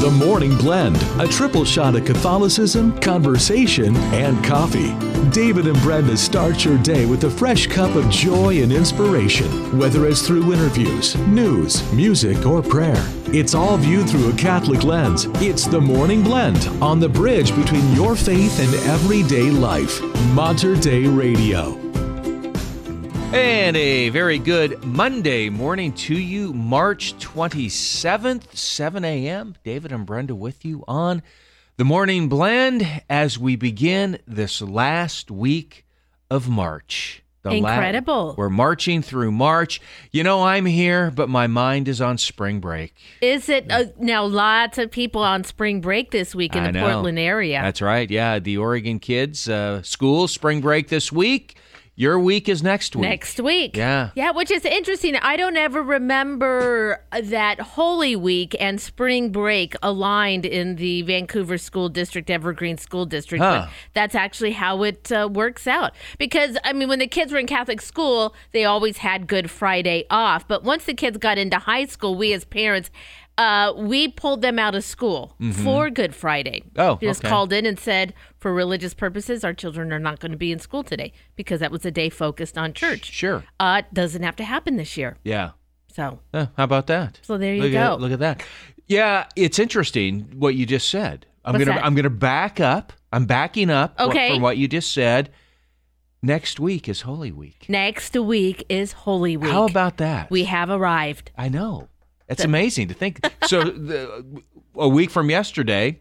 The Morning Blend, a triple shot of Catholicism, conversation, and coffee. David and Brenda start your day with a fresh cup of joy and inspiration, whether it's through interviews, news, music, or prayer. It's all viewed through a Catholic lens. It's the Morning Blend on the bridge between your faith and everyday life. Mater Dei Radio. And a very good Monday morning to you, March 27th, 7 a.m. David and Brenda with you on the Morning Blend as we begin this last week of March. The la- Incredible. we're marching through March. You know, I'm here, but my mind is on spring break. Is it uh, now? Lots of people on spring break this week in I the know. Portland area. That's right. Yeah, the Oregon kids, uh, school, spring break this week. Your week is next week. Next week. Yeah. Yeah, which is interesting. I don't ever remember that Holy Week and spring break aligned in the Vancouver School District, Evergreen School District. Huh. But that's actually how it uh, works out. Because, I mean, when the kids were in Catholic school, they always had Good Friday off. But once the kids got into high school, we as parents, uh, we pulled them out of school for Good Friday. Mm-hmm. Oh, We just okay. called in and said, for religious purposes, our children are not going to be in school today because that was a day focused on church. Sure. Uh, it doesn't have to happen this year. Yeah. So Uh, how about that? So there you look go. At, look at that. Yeah, it's interesting what you just said. I'm What's gonna that? I'm gonna back up. I'm backing up Okay. from what you just said. Next week is Holy Week. next week is Holy Week. How about that? we have arrived? I know. It's amazing to think. So the, a week from yesterday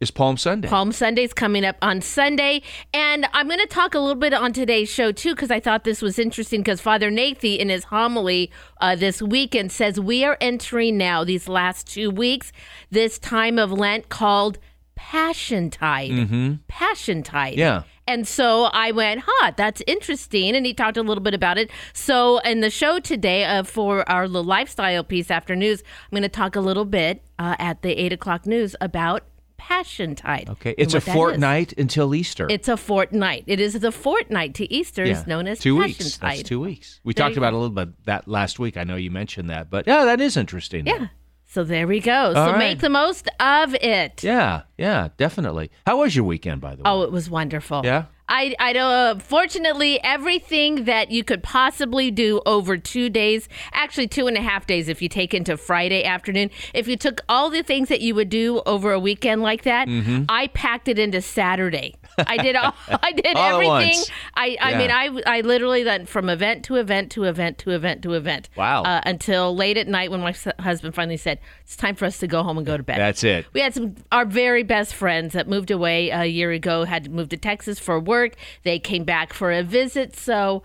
is Palm Sunday. Palm Sunday's coming up on Sunday. And I'm going to talk a little bit on today's show, too, because I thought this was interesting. Because Father Nathy, in his homily uh, this weekend, says we are entering now, these last two weeks, this time of Lent called Passiontide. Passion Tide. Mm-hmm. Yeah. And so I went, huh, that's interesting. And he talked a little bit about it. So in the show today, uh, for our little lifestyle piece after news, I'm going to talk a little bit uh, at the eight o'clock news about Passiontide. okay, it's a that is. fortnight until Easter. It's a fortnight. It is the fortnight to Easter, Yeah. is known as two Passion weeks. Tide. That's two weeks. We There talked about go. a little bit that last week. I know you mentioned that, but yeah, that is interesting. Yeah. So there we go. so All right. make the most of it. Yeah, yeah, definitely. How was your weekend, by the way? Oh, it was wonderful. Yeah? I I know. Fortunately, everything that you could possibly do over two days, actually two and a half days, if you take into Friday afternoon, if you took all the things that you would do over a weekend like that, Mm-hmm. I packed it into Saturday. I did all. I did All everything. I I Yeah. mean, I I literally went from event to event to event to event to event. Wow. Uh, until late at night when my husband finally said it's time for us to go home and go to bed. That's it. We had some our very best friends that moved away a year ago had to move to Texas for work. They came back for a visit, so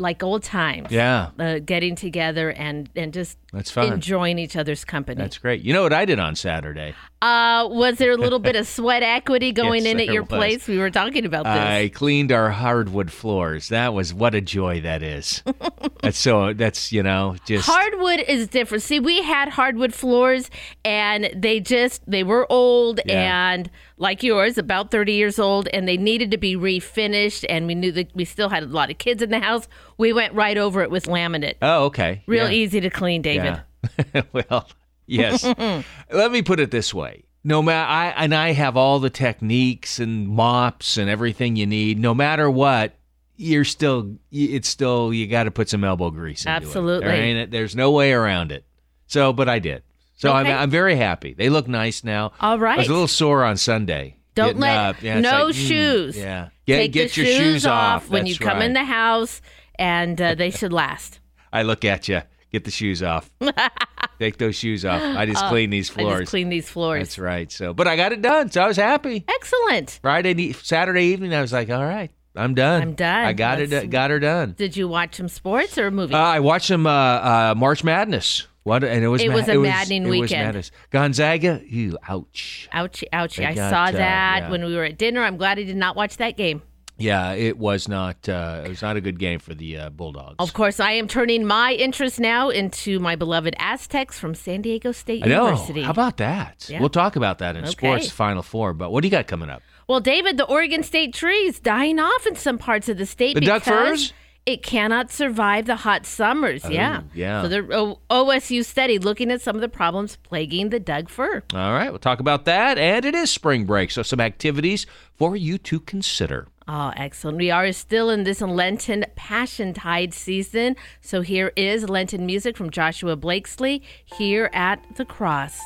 like old times. Yeah. Uh, getting together and and just That's fun. enjoying each other's company. That's great. You know what I did on Saturday? uh, was there a little bit of sweat equity going Yes, in at there your was. place? We were talking about this. I cleaned our hardwood floors. That was what a joy that is. that's so. That's you know just Hardwood is different. See, we had hardwood floors and they just they were old Yeah. and like yours, about 30 years old and they needed to be refinished and we knew that we still had a lot of kids in the house. We went right over it with laminate. Oh, okay. Real Yeah. easy to clean, David. Yeah. well, yes. Let me put it this way. No matter I and I have all the techniques and mops and everything you need. No matter what, you're still it's still you got to put some elbow grease into it. Absolutely. There ain't- there's no way around it. So, but I did. So Okay. I'm I'm very happy. They look nice now. All right. I was a little sore on Sunday. Don't let up. Yeah, no like, mm, shoes. yeah. Get Take get the your shoes off when you That's come in the house and uh, they should last. I look at you. Get the shoes off. Take those shoes off. I just clean these I floors. just clean these floors. That's right. So, but I got it done. So I was happy. Excellent. Friday, Saturday evening, I was like, all right, I'm done. I'm done. I got Let's- it. Got her done. Did you watch some sports or a movie? Uh, I watched some uh, uh, March Madness. What? And it was It ma- was a maddening it was weekend. madness. Gonzaga. you ouch. ouchie, ouchie. They I got, saw uh, that yeah. when we were at dinner. I'm glad I did not watch that game. Yeah, it was not. Uh, it was not a good game for the uh, Bulldogs. Of course, I am turning my interest now into my beloved Aztecs from San Diego State I know. University. How about that? Yeah. We'll talk about that in Okay. sports Final Four. But what do you got coming up? well, David, the Oregon State tree is dying off in some parts of the state The because firs? It cannot survive the hot summers. Oh, yeah. yeah. So the OSU study looking at some of the problems plaguing the Doug fir. All right, we'll talk about that. And it is spring break, so some activities for you to consider. Oh, excellent. We are still in this Lenten Passiontide season. So here is Lenten music from Joshua Blakesley here at the cross.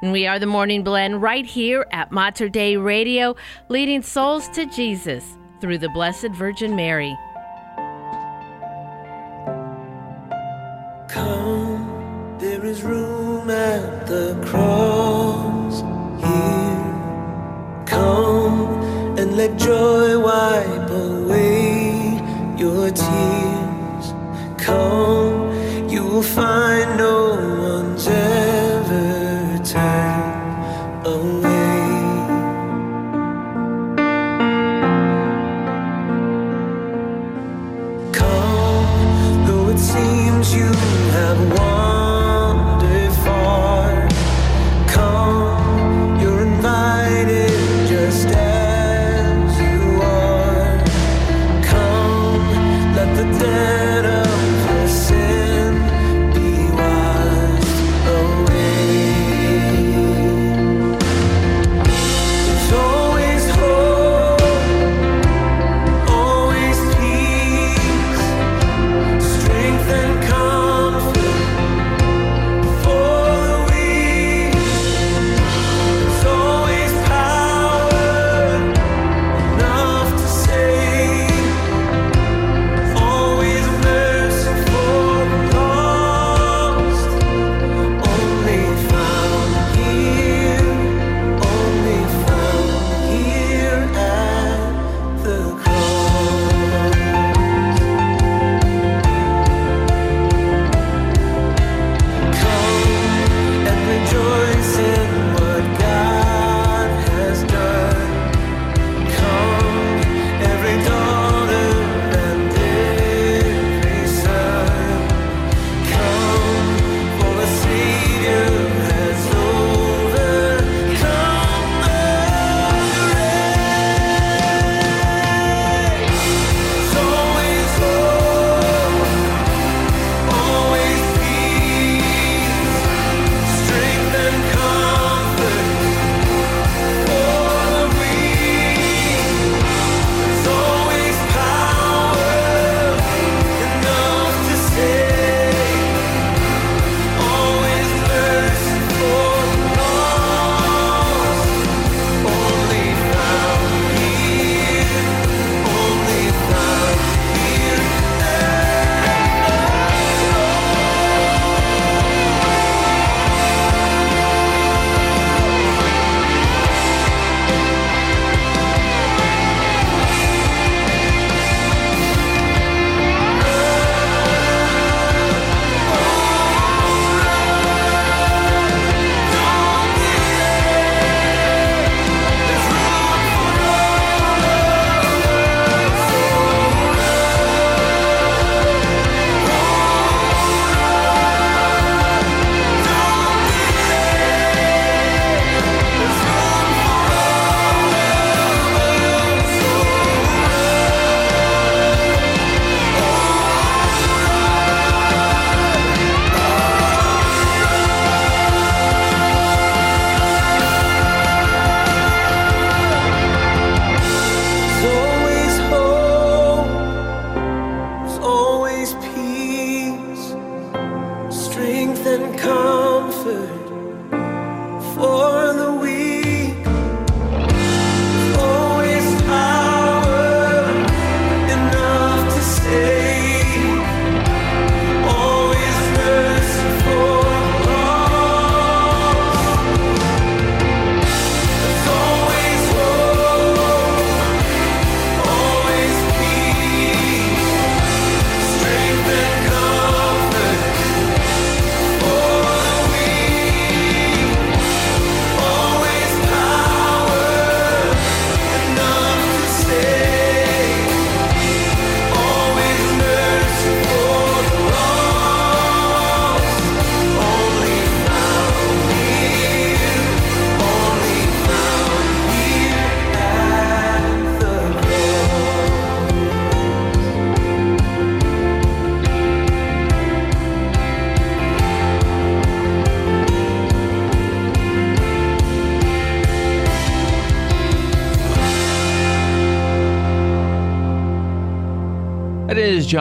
And we are the Morning Blend right here at Mater Dei Radio, leading souls to Jesus through the Blessed Virgin Mary. Come, there is room at the cross here. Come and let joy wipe away your tears. Come, you will find no one's ever turned have wandered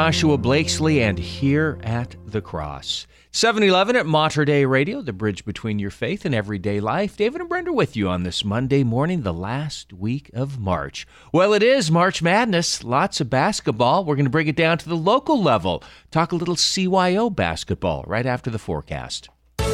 Joshua Blakesley, and Here at the Cross. 7-Eleven at Mater Dei Radio, the bridge between your faith and everyday life. David and Brenda with you on this Monday morning, the last week of March. Well, it is March Madness. Lots of basketball. We're going to bring it down to the local level. Talk a little CYO basketball right after the forecast.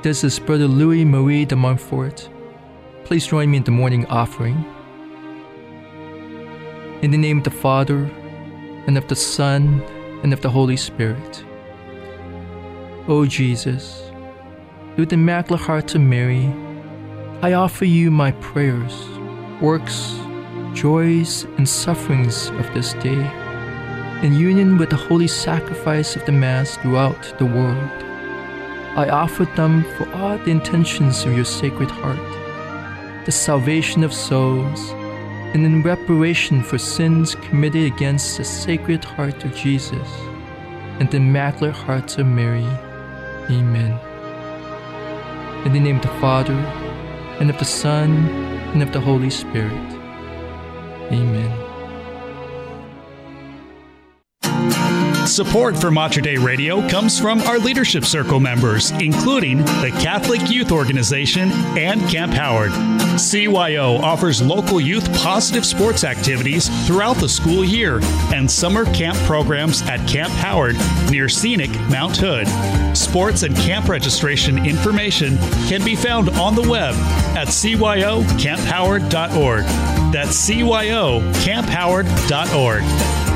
This is Brother Louis Marie de Montfort. Please join me in the morning offering. In the name of the Father, and of the Son, and of the Holy Spirit. O Jesus, through the Immaculate Heart of Mary, I offer you my prayers, works, joys, and sufferings of this day, in union with the holy sacrifice of the Mass throughout the world. I offer them for all the intentions of your Sacred Heart, the salvation of souls, and in reparation for sins committed against the Sacred Heart of Jesus and the Immaculate hearts of Mary. Amen. In the name of the Father, and of the Son, and of the Holy Spirit. Amen. Support for Mater Dei Radio comes from our Leadership Circle members, including the Catholic Youth Organization and Camp Howard. CYO offers local youth positive sports activities throughout the school year and summer camp programs at Camp Howard near scenic Mount Hood. Sports and camp registration information can be found on the web at cyoCampHoward.org. That's cyoCampHoward.org.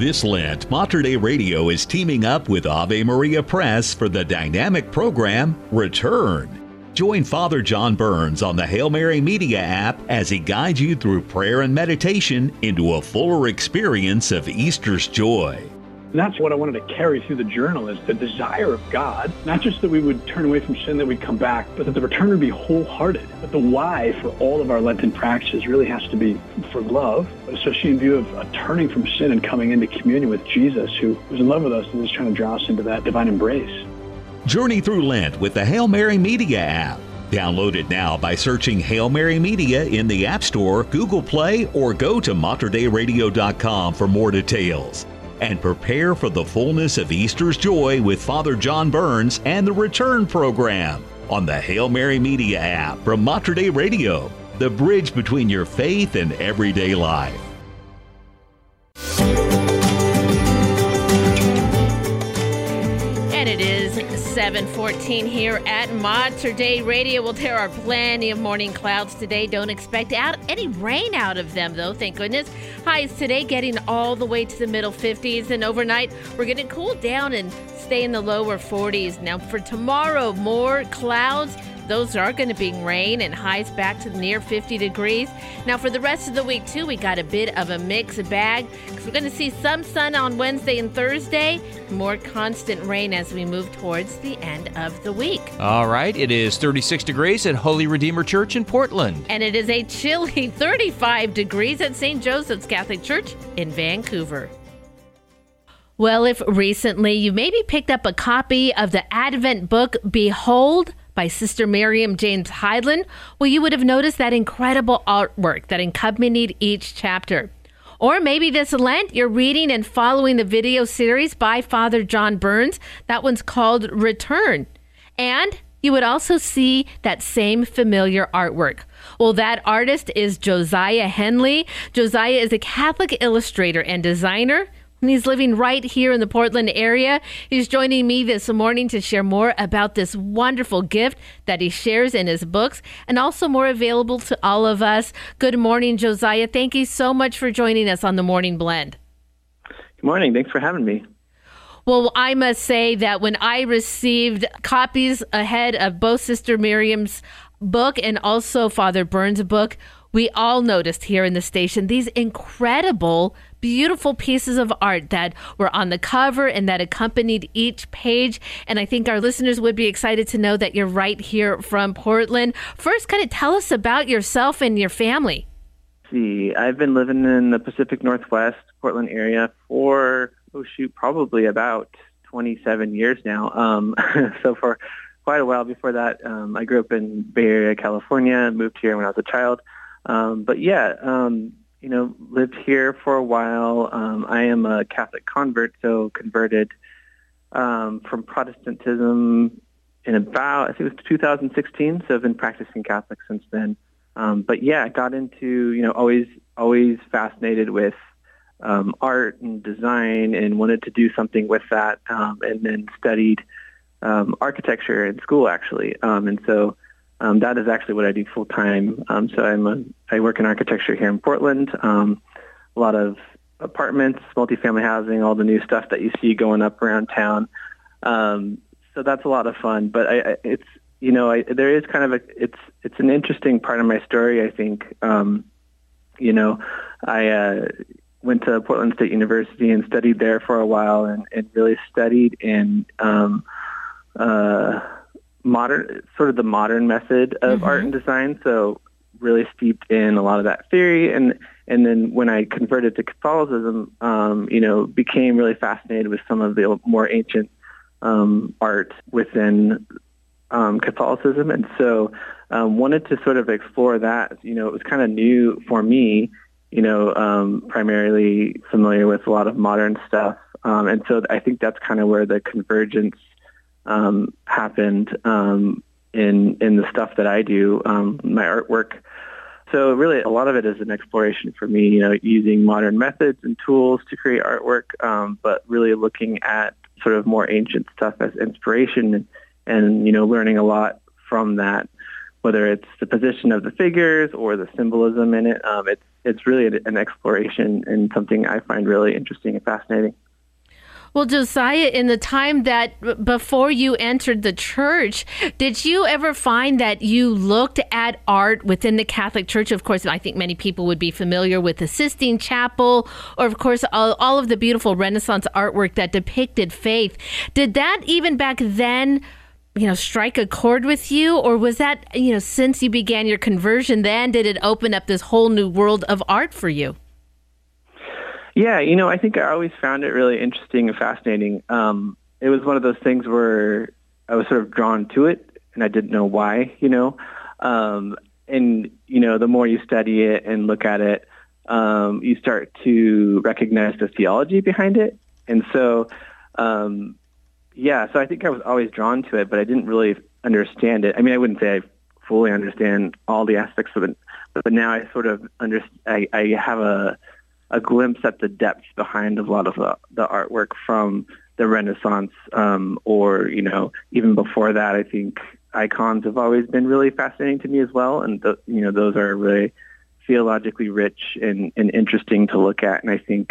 This Lent, Mater Dei Radio is teaming up with Ave Maria Press for the dynamic program Return. Join Father John Burns on the Hail Mary Media app as he guides you through prayer and meditation into a fuller experience of Easter's joy. And that's what I wanted to carry through the journal is the desire of God, not just that we would turn away from sin, that we'd come back, but that the return would be wholehearted. But the why for all of our Lenten practices really has to be for love, especially in view of a turning from sin and coming into communion with Jesus, who was in love with us and is trying to draw us into that divine embrace. Journey through Lent with the Hail Mary Media app. Download it now by searching Hail Mary Media in the App Store, Google Play, or go to materdeiradio.com for more details. And prepare for the fullness of Easter's joy with Father John Burns and the Return program on the Hail Mary Media app from Mater Dei Radio, the bridge between your faith and everyday life. 714 here at Mater Dei Radio. Well, there are plenty of morning clouds today. Don't expect out any rain out of them, though, thank goodness. Highs today getting all the way to the middle 50s, and overnight we're going to cool down and stay in the lower 40s. Now, for tomorrow, more clouds. Those are going to bring rain and highs back to near 50 degrees. Now, for the rest of the week, too, we got a bit of a mixed bag because we're going to see some sun on Wednesday and Thursday, more constant rain as we move towards the end of the week. All right, it is 36 degrees at Holy Redeemer Church in Portland. And it is a chilly 35 degrees at St. Joseph's Catholic Church in Vancouver. Well, if recently you maybe picked up a copy of the Advent book, Behold, by Sister Miriam James Heidland, well, you would have noticed that incredible artwork that accompanied each chapter. Or maybe this Lent, you're reading and following the video series by Father John Burns. That one's called Return. And you would also see that same familiar artwork. Well, that artist is Josiah Henley. Josiah is a Catholic illustrator and designer. And he's living right here in the Portland area. He's joining me this morning to share more about this wonderful gift that he shares in his books and also more available to all of us. Good morning, Josiah. Thank you so much for joining us on the Morning Blend. Good morning. Thanks for having me. Well, I must say that when I received copies ahead of both Sister Miriam's book and also Father Burns' book, we all noticed here in the station these incredible, beautiful pieces of art that were on the cover and that accompanied each page. And I think our listeners would be excited to know that you're right here from Portland. First, kind of tell us about yourself and your family. see, I've been living in the Pacific Northwest, Portland area for, oh shoot, probably about 27 years now. Um, so for quite a while before that, um, I grew up in Bay Area, California, moved here when I was a child. Um, but yeah, um, you know, lived here for a while. Um, I am a Catholic convert, so converted um, from Protestantism in about, I think it was 2016. So I've been practicing Catholic since then. Um, but yeah, I got into, you know, always, always fascinated with um, art and design and wanted to do something with that. Um, and then studied um, architecture in school actually. Um, and so um, that is actually what I do full time. Um, so I'm a, I work in architecture here in Portland. Um, a lot of apartments, multifamily housing, all the new stuff that you see going up around town. Um, so that's a lot of fun. But I, I, it's you know I, there is kind of a it's it's an interesting part of my story. I think um, you know I uh, went to Portland State University and studied there for a while and, and really studied in um, uh, modern, sort of the modern method of art and design. So really steeped in a lot of that theory. And, and then when I converted to Catholicism, um, you know, became really fascinated with some of the more ancient um, art within um, Catholicism. And so um, wanted to sort of explore that. You know, it was kind of new for me, you know, um, primarily familiar with a lot of modern stuff. Um, and so I think that's kind of where the convergence um, happened um, in in the stuff that I do, um, my artwork. So really, a lot of it is an exploration for me. You know, using modern methods and tools to create artwork, um, but really looking at sort of more ancient stuff as inspiration, and, and you know, learning a lot from that. Whether it's the position of the figures or the symbolism in it, um, it's it's really an exploration and something I find really interesting and fascinating. Well, Josiah, in the time that before you entered the church, did you ever find that you looked at art within the Catholic Church? Of course, I think many people would be familiar with the Sistine Chapel, or of course, all, all of the beautiful Renaissance artwork that depicted faith. Did that even back then? You know, strike a chord with you, or was that, you know, since you began your conversion, then did it open up this whole new world of art for you? Yeah, you know, I think I always found it really interesting and fascinating. Um, it was one of those things where I was sort of drawn to it, and I didn't know why. You know, um, and you know, the more you study it and look at it, um, you start to recognize the theology behind it. And so, um, yeah, so I think I was always drawn to it, but I didn't really understand it. I mean, I wouldn't say I fully understand all the aspects of it, but now I sort of under I, I have a a glimpse at the depths behind a lot of the, the artwork from the Renaissance, um, or you know, even before that. I think icons have always been really fascinating to me as well, and you know, those are really theologically rich and, and interesting to look at. And I think,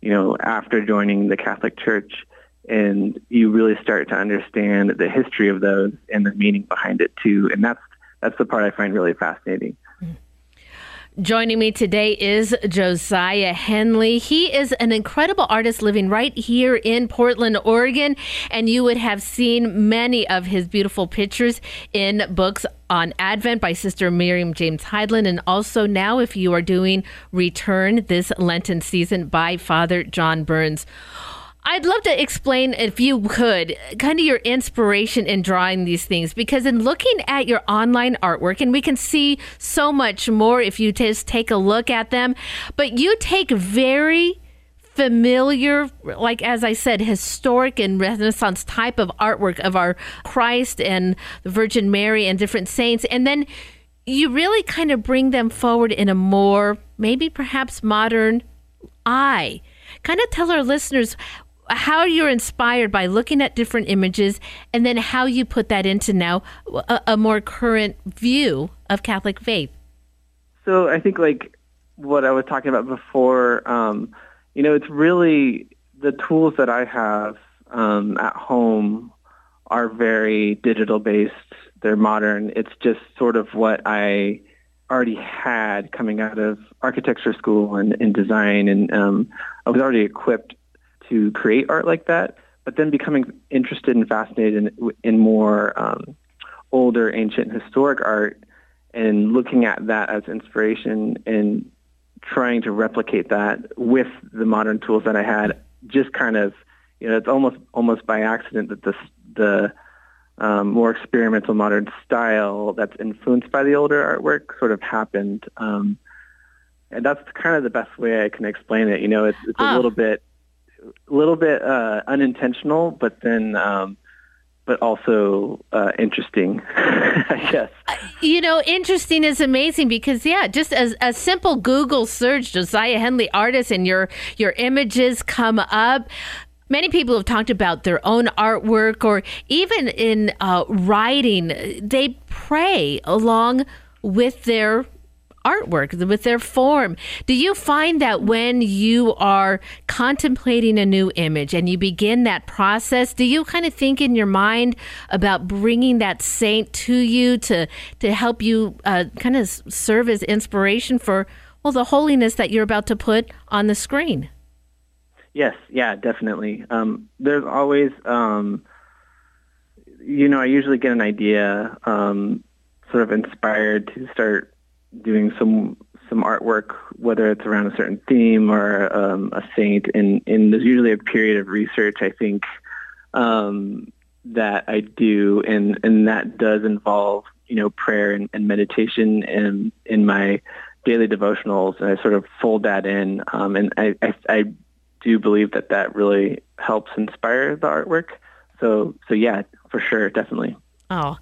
you know, after joining the Catholic Church, and you really start to understand the history of those and the meaning behind it too. And that's that's the part I find really fascinating. Joining me today is Josiah Henley. He is an incredible artist living right here in Portland, Oregon, and you would have seen many of his beautiful pictures in books on Advent by Sister Miriam James Heidland, and also now if you are doing Return this Lenten season by Father John Burns. I'd love to explain, if you could, kind of your inspiration in drawing these things. Because in looking at your online artwork, and we can see so much more if you just take a look at them, but you take very familiar, like as I said, historic and Renaissance type of artwork of our Christ and the Virgin Mary and different saints, and then you really kind of bring them forward in a more, maybe perhaps modern eye. Kind of tell our listeners how you're inspired by looking at different images and then how you put that into now a, a more current view of Catholic faith. So I think like what I was talking about before, um, you know, it's really the tools that I have um, at home are very digital based. They're modern. It's just sort of what I already had coming out of architecture school and, and design, and um, I was already equipped to create art like that. But then becoming interested and fascinated in, in more um, older, ancient, historic art, and looking at that as inspiration and trying to replicate that with the modern tools that I had, just kind of, you know, it's almost almost by accident that the the um, more experimental modern style that's influenced by the older artwork sort of happened. Um, and that's kind of the best way I can explain it. You know, it's, it's a Oh. little bit, a little bit uh, unintentional, but then, um, but also uh, interesting, I guess. You know, interesting is amazing because yeah, just as a simple Google search, Josiah Henley artist, and your your images come up. Many people have talked about their own artwork, or even in uh, writing, they pray along with their artwork, with their form. Do you find that when you are contemplating a new image and you begin that process, do you kind of think in your mind about bringing that saint to you to to help you uh, kind of serve as inspiration for well the holiness that you're about to put on the screen? Yes, yeah, definitely. Um, there's always, um, you know, I usually get an idea, um, sort of inspired to start doing some some artwork, whether it's around a certain theme or um, a saint, and, and there's usually a period of research. I think um, that I do, and and that does involve, you know, prayer and, and meditation in in my daily devotionals, and I sort of fold that in, um, and I, I I do believe that that really helps inspire the artwork. So so yeah, for sure, definitely. Oh.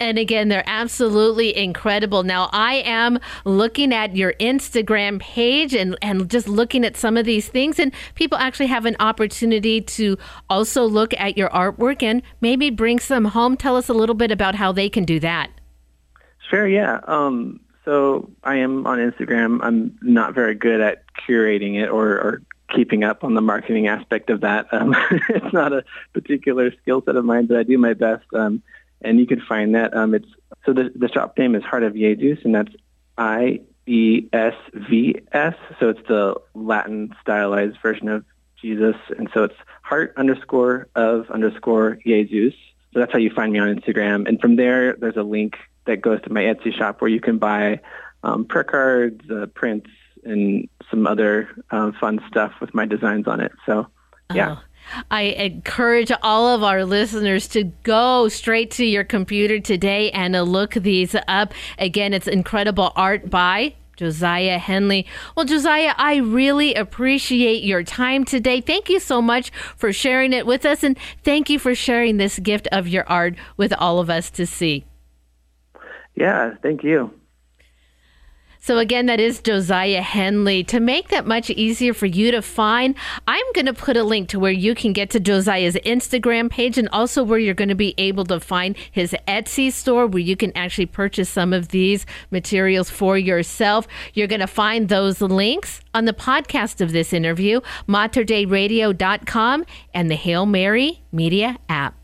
And again, they're absolutely incredible. Now, I am looking at your Instagram page and, and just looking at some of these things, and people actually have an opportunity to also look at your artwork and maybe bring some home. Tell us a little bit about how they can do that. Sure, yeah. Um, so I am on Instagram. I'm not very good at curating it or, or keeping up on the marketing aspect of that. Um, it's not a particular skill set of mine, but I do my best. Um, and you can find that. Um, it's so the the shop name is Heart of Jesus, and that's I E S V S. So it's the Latin stylized version of Jesus, and so it's heart underscore of underscore Jesus. So that's how you find me on Instagram. And from there, there's a link that goes to my Etsy shop where you can buy um, prayer cards, uh, prints, and some other um, fun stuff with my designs on it. So, yeah. Oh, I encourage all of our listeners to go straight to your computer today and look these up. Again, it's incredible art by Josiah Henley. Well, Josiah, I really appreciate your time today. Thank you so much for sharing it with us, and thank you for sharing this gift of your art with all of us to see. Yeah, thank you. So again, that is Josiah Henley. To make that much easier for you to find, I'm going to put a link to where you can get to Josiah's Instagram page and also where you're going to be able to find his Etsy store where you can actually purchase some of these materials for yourself. You're going to find those links on the podcast of this interview, materdeiradio.com and the Hail Mary Media app.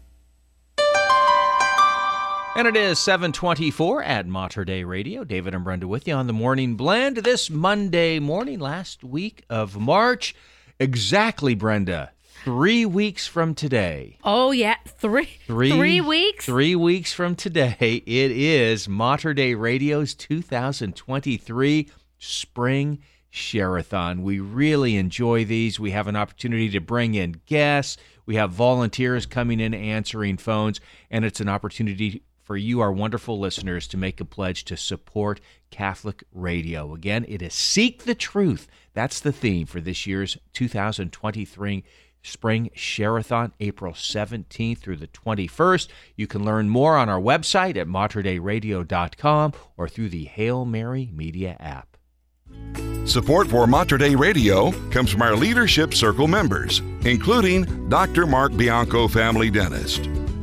And it is 724 at Mater Dei Radio. David and Brenda with you on the Morning Blend this Monday morning, last week of March. Exactly, Brenda. Three weeks from today. Oh yeah, three Three, three weeks. Three weeks from today, it is Mater Dei Radio's 2023 Spring Share-a-thon. We really enjoy these. We have an opportunity to bring in guests. We have volunteers coming in answering phones, and it's an opportunity for you, our wonderful listeners, to make a pledge to support Catholic radio. Again, it is Seek the Truth. That's the theme for this year's 2023 Spring Share-a-thon, April 17th through the 21st. You can learn more on our website at materdeiradio.com or through the Hail Mary Media app. Support for Mater Radio comes from our Leadership Circle members, including Dr. Mark Bianco, family dentist.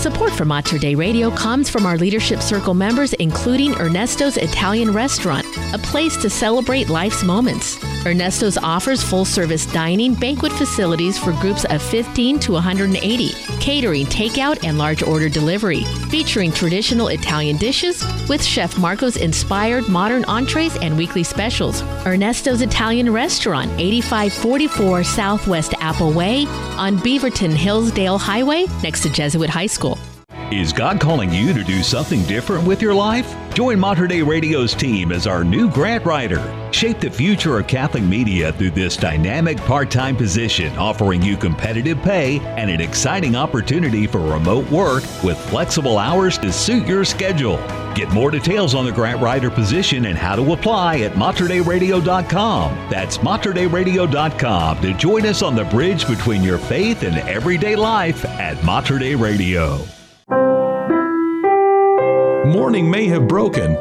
Support for Mater Dei Radio comes from our Leadership Circle members, including Ernesto's Italian Restaurant, a place to celebrate life's moments. Ernesto's offers full service dining, banquet facilities for groups of 15 to 180, catering, takeout, and large order delivery, featuring traditional Italian dishes with Chef Marco's inspired modern entrees and weekly specials. Ernesto's Italian Restaurant, 8544 Southwest Apple Way on Beaverton Hillsdale Highway next to Jesuit High School. Is God calling you to do something different with your life? Join Mater Dei Radio's team as our new grant writer. Shape the future of Catholic media through this dynamic part time position, offering you competitive pay and an exciting opportunity for remote work with flexible hours to suit your schedule. Get more details on the grant writer position and how to apply at materdeiradio.com. That's materdeiradio.com to join us on the bridge between your faith and everyday life at Mater Dei Radio. Morning may have broken,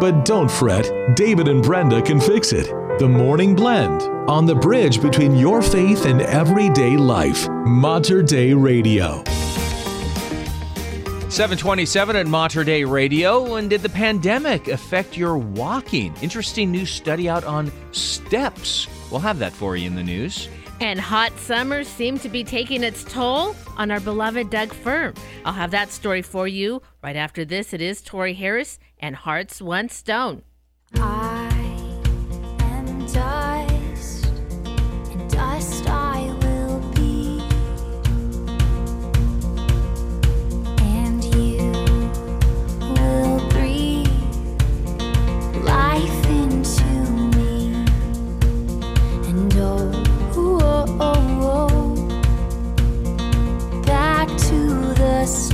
but don't fret. David and Brenda can fix it. The Morning Blend on the bridge between your faith and everyday life. Mater Dei Radio. 727 at Mater Dei Radio. And did the pandemic affect your walking? Interesting new study out on steps. We'll have that for you in the news. And hot summers seem to be taking its toll on our beloved Doug Fir. I'll have that story for you right after this. It is Tori Harris and Hearts One Stone.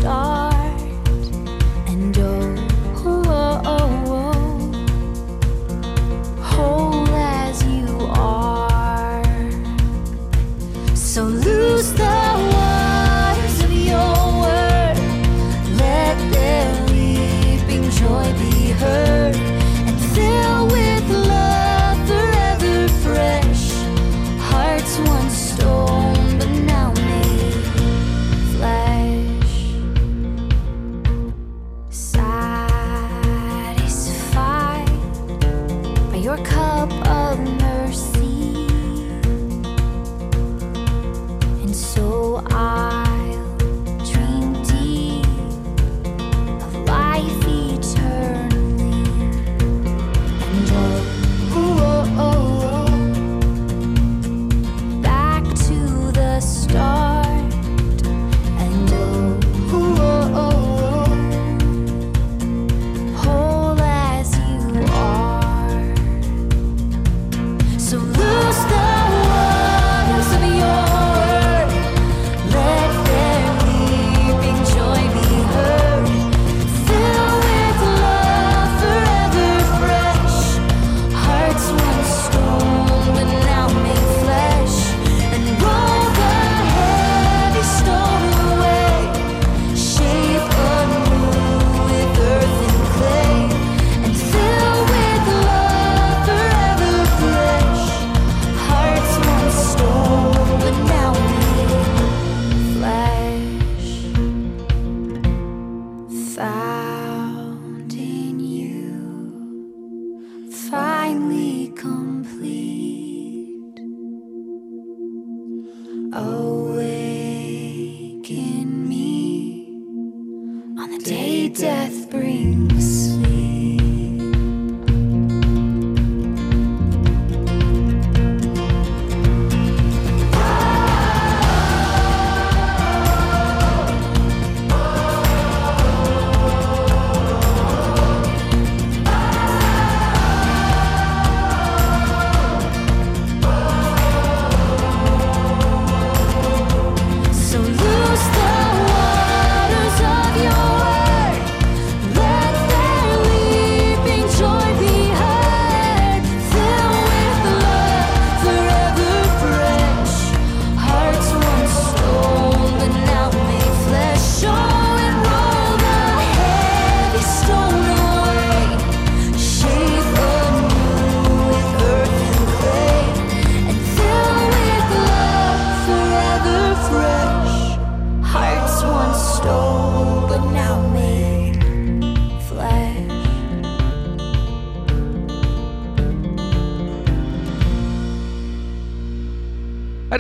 The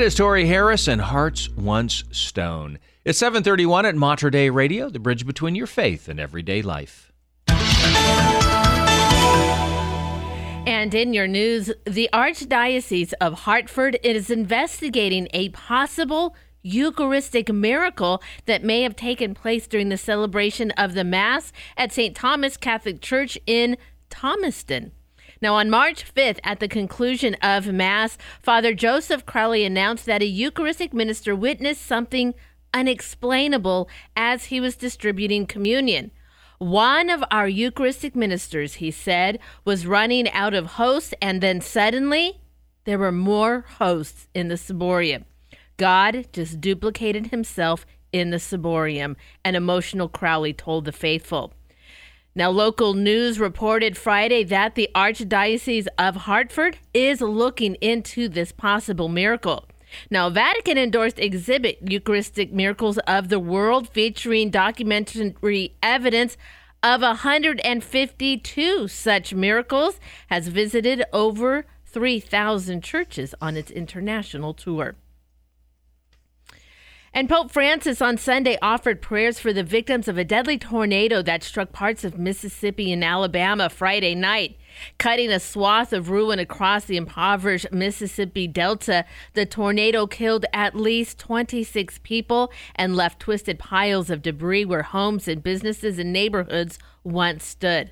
Is Tori Harris and Hearts Once Stone. It's 731 at Mater Dei Radio, the bridge between your faith and everyday life. And in your news, the Archdiocese of Hartford is investigating a possible Eucharistic miracle that may have taken place during the celebration of the Mass at St. Thomas Catholic Church in Thomaston. Now, on March 5th, at the conclusion of Mass, Father Joseph Crowley announced that a Eucharistic minister witnessed something unexplainable as he was distributing communion. One of our Eucharistic ministers, he said, was running out of hosts, and then suddenly there were more hosts in the ciborium. God just duplicated himself in the ciborium, an emotional Crowley told the faithful. Now, local news reported Friday that the Archdiocese of Hartford is looking into this possible miracle. Now, Vatican endorsed exhibit Eucharistic Miracles of the World featuring documentary evidence of 152 such miracles has visited over 3,000 churches on its international tour. And Pope Francis on Sunday offered prayers for the victims of a deadly tornado that struck parts of Mississippi and Alabama Friday night. Cutting a swath of ruin across the impoverished Mississippi Delta, the tornado killed at least 26 people and left twisted piles of debris where homes and businesses and neighborhoods once stood.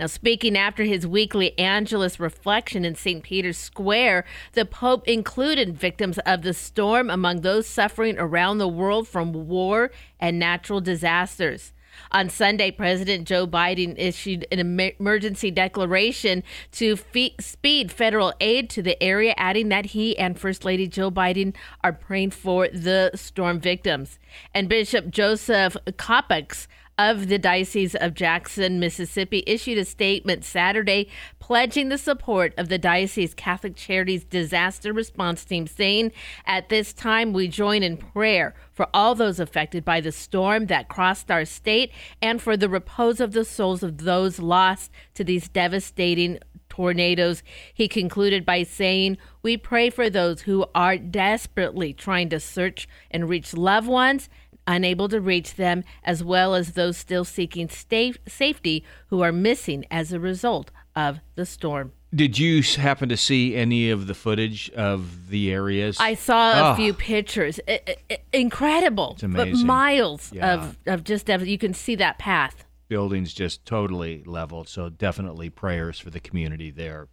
Now, speaking after his weekly Angelus reflection in St. Peter's Square, the Pope included victims of the storm among those suffering around the world from war and natural disasters. On Sunday, President Joe Biden issued an emergency declaration to fe- speed federal aid to the area, adding that he and First Lady Joe Biden are praying for the storm victims. And Bishop Joseph Kopacz of the Diocese of Jackson, Mississippi, issued a statement Saturday pledging the support of the Diocese Catholic Charities Disaster Response Team, saying, At this time, we join in prayer for all those affected by the storm that crossed our state and for the repose of the souls of those lost to these devastating tornadoes. He concluded by saying, We pray for those who are desperately trying to search and reach loved ones unable to reach them, as well as those still seeking sta- safety who are missing as a result of the storm. Did you happen to see any of the footage of the areas? I saw a Oh, few pictures. I- I- I- incredible. It's amazing. But miles Yeah. of, of just, you can see that path. Buildings just totally leveled. So definitely prayers for the community there.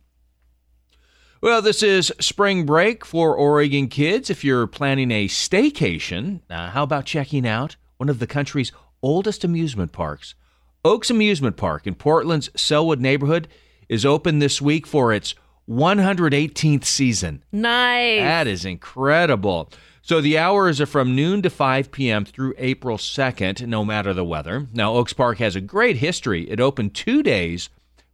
Well, this is spring break for Oregon kids. If you're planning a staycation, uh, how about checking out one of the country's oldest amusement parks? Oaks Amusement Park in Portland's Sellwood neighborhood is open this week for its 118th season. Nice. That is incredible. So the hours are from noon to 5 p.m. through April 2nd, no matter the weather. Now, Oaks Park has a great history. It opened two days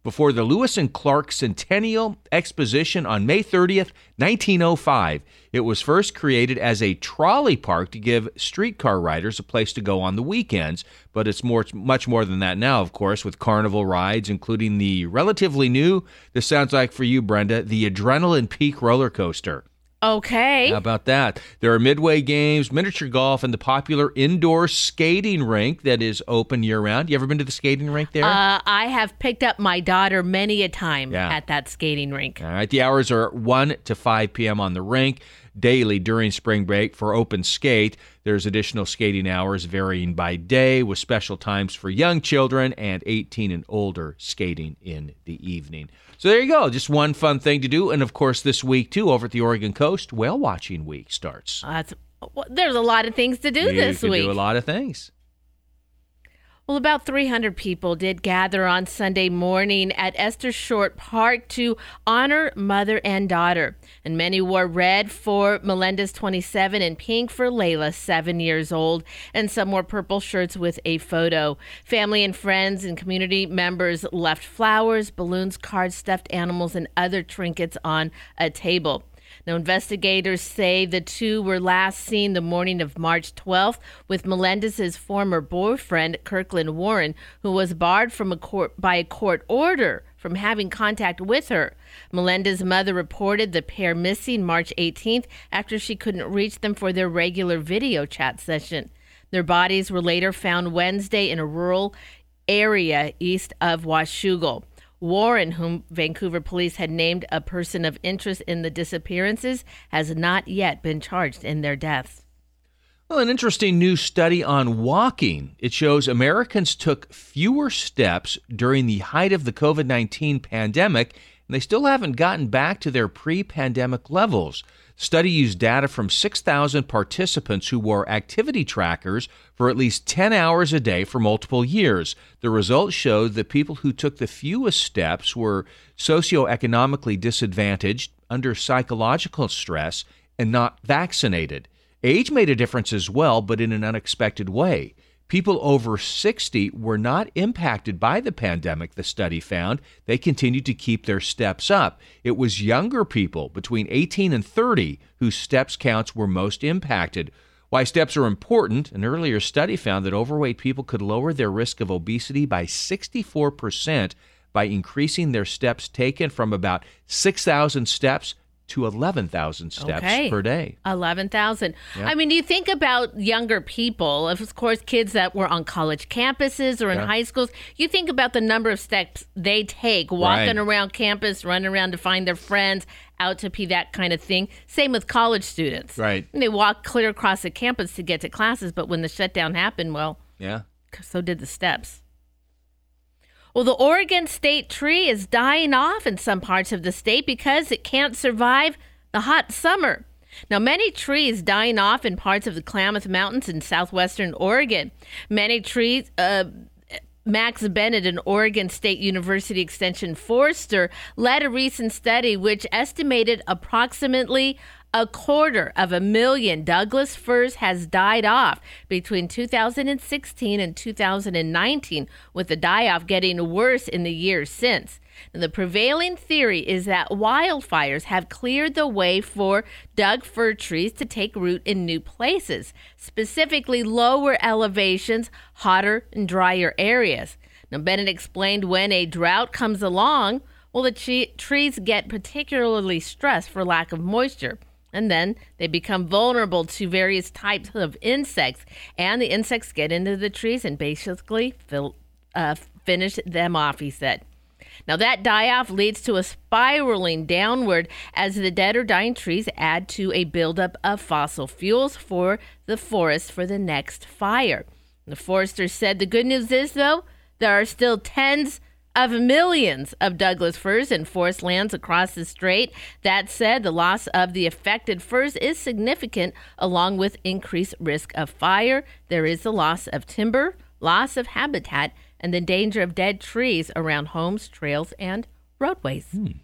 before the Lewis and Clark Centennial Exposition on May 30th, 1905. It was first created as a trolley park to give streetcar riders a place to go on the weekends, but it's more, much more than that now, of course, with carnival rides, including the relatively new, this sounds like for you, Brenda, the Adrenaline Peak roller coaster. Okay. How about that? There are midway games, miniature golf, and the popular indoor skating rink that is open year round. You ever been to the skating rink there? Uh, I have picked up my daughter many a time Yeah. at that skating rink. All right. The hours are 1 to 5 p.m. on the rink daily during spring break for open skate. There's additional skating hours varying by day with special times for young children and 18 and older skating in the evening. So there you go. Just one fun thing to do. And of course, this week, too, over at the Oregon coast, whale watching week starts. Uh, that's, well, there's a lot of things to do you this week. do a lot of things. Well, about 300 people did gather on Sunday morning at Esther Short Park to honor mother and daughter. And many wore red for Melendez 27 and pink for Layla, 7 years old. And some wore purple shirts with a photo. Family and friends and community members left flowers, balloons, cards, stuffed animals, and other trinkets on a table. Now, investigators say the two were last seen the morning of March 12th with Melendez's former boyfriend, Kirkland Warren, who was barred from a court by a court order from having contact with her. Melinda's mother reported the pair missing March 18th after she couldn't reach them for their regular video chat session. Their bodies were later found Wednesday in a rural area east of Washougal. Warren, whom Vancouver police had named a person of interest in the disappearances, has not yet been charged in their deaths. Well, an interesting new study on walking. It shows Americans took fewer steps during the height of the COVID 19 pandemic, and they still haven't gotten back to their pre pandemic levels. Study used data from 6,000 participants who wore activity trackers for at least 10 hours a day for multiple years. The results showed that people who took the fewest steps were socioeconomically disadvantaged, under psychological stress, and not vaccinated. Age made a difference as well, but in an unexpected way. People over 60 were not impacted by the pandemic, the study found. They continued to keep their steps up. It was younger people between 18 and 30 whose steps counts were most impacted. Why steps are important, an earlier study found that overweight people could lower their risk of obesity by 64% by increasing their steps taken from about 6,000 steps to 11,000 steps Okay. per day. 11,000. Yeah. I mean, you think about younger people, of course, kids that were on college campuses or in Yeah. high schools. You think about the number of steps they take walking Right. around campus, running around to find their friends, out to pee, that kind of thing. Same with college students. Right. And they walk clear across the campus to get to classes, but when the shutdown happened, well, Yeah. so did the steps. Well, the Oregon state tree is dying off in some parts of the state because it can't survive the hot summer. Now, many trees dying off in parts of the Klamath Mountains in southwestern Oregon. Many trees, uh, Max Bennett, an Oregon State University Extension forester, led a recent study which estimated approximately a quarter of a million Douglas firs has died off between 2016 and 2019, with the die off getting worse in the years since. And the prevailing theory is that wildfires have cleared the way for Doug fir trees to take root in new places, specifically lower elevations, hotter and drier areas. Now, Bennett explained when a drought comes along, well, the tre- trees get particularly stressed for lack of moisture. And then they become vulnerable to various types of insects, and the insects get into the trees and basically fill, uh, finish them off, he said. Now, that die off leads to a spiraling downward as the dead or dying trees add to a buildup of fossil fuels for the forest for the next fire. The forester said the good news is, though, there are still tens of millions of Douglas firs in forest lands across the strait. That said, the loss of the affected firs is significant, along with increased risk of fire. There is the loss of timber, loss of habitat, and the danger of dead trees around homes, trails, and roadways. Hmm.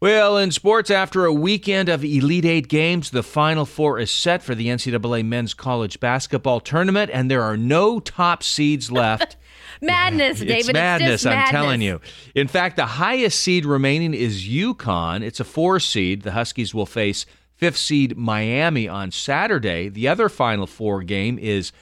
Well, in sports, after a weekend of Elite Eight games, the Final Four is set for the NCAA men's college basketball tournament, and there are no top seeds left. Madness, David. It's madness, just I'm madness. telling you. In fact, the highest seed remaining is UConn. It's a four seed. The Huskies will face fifth seed Miami on Saturday. The other Final Four game is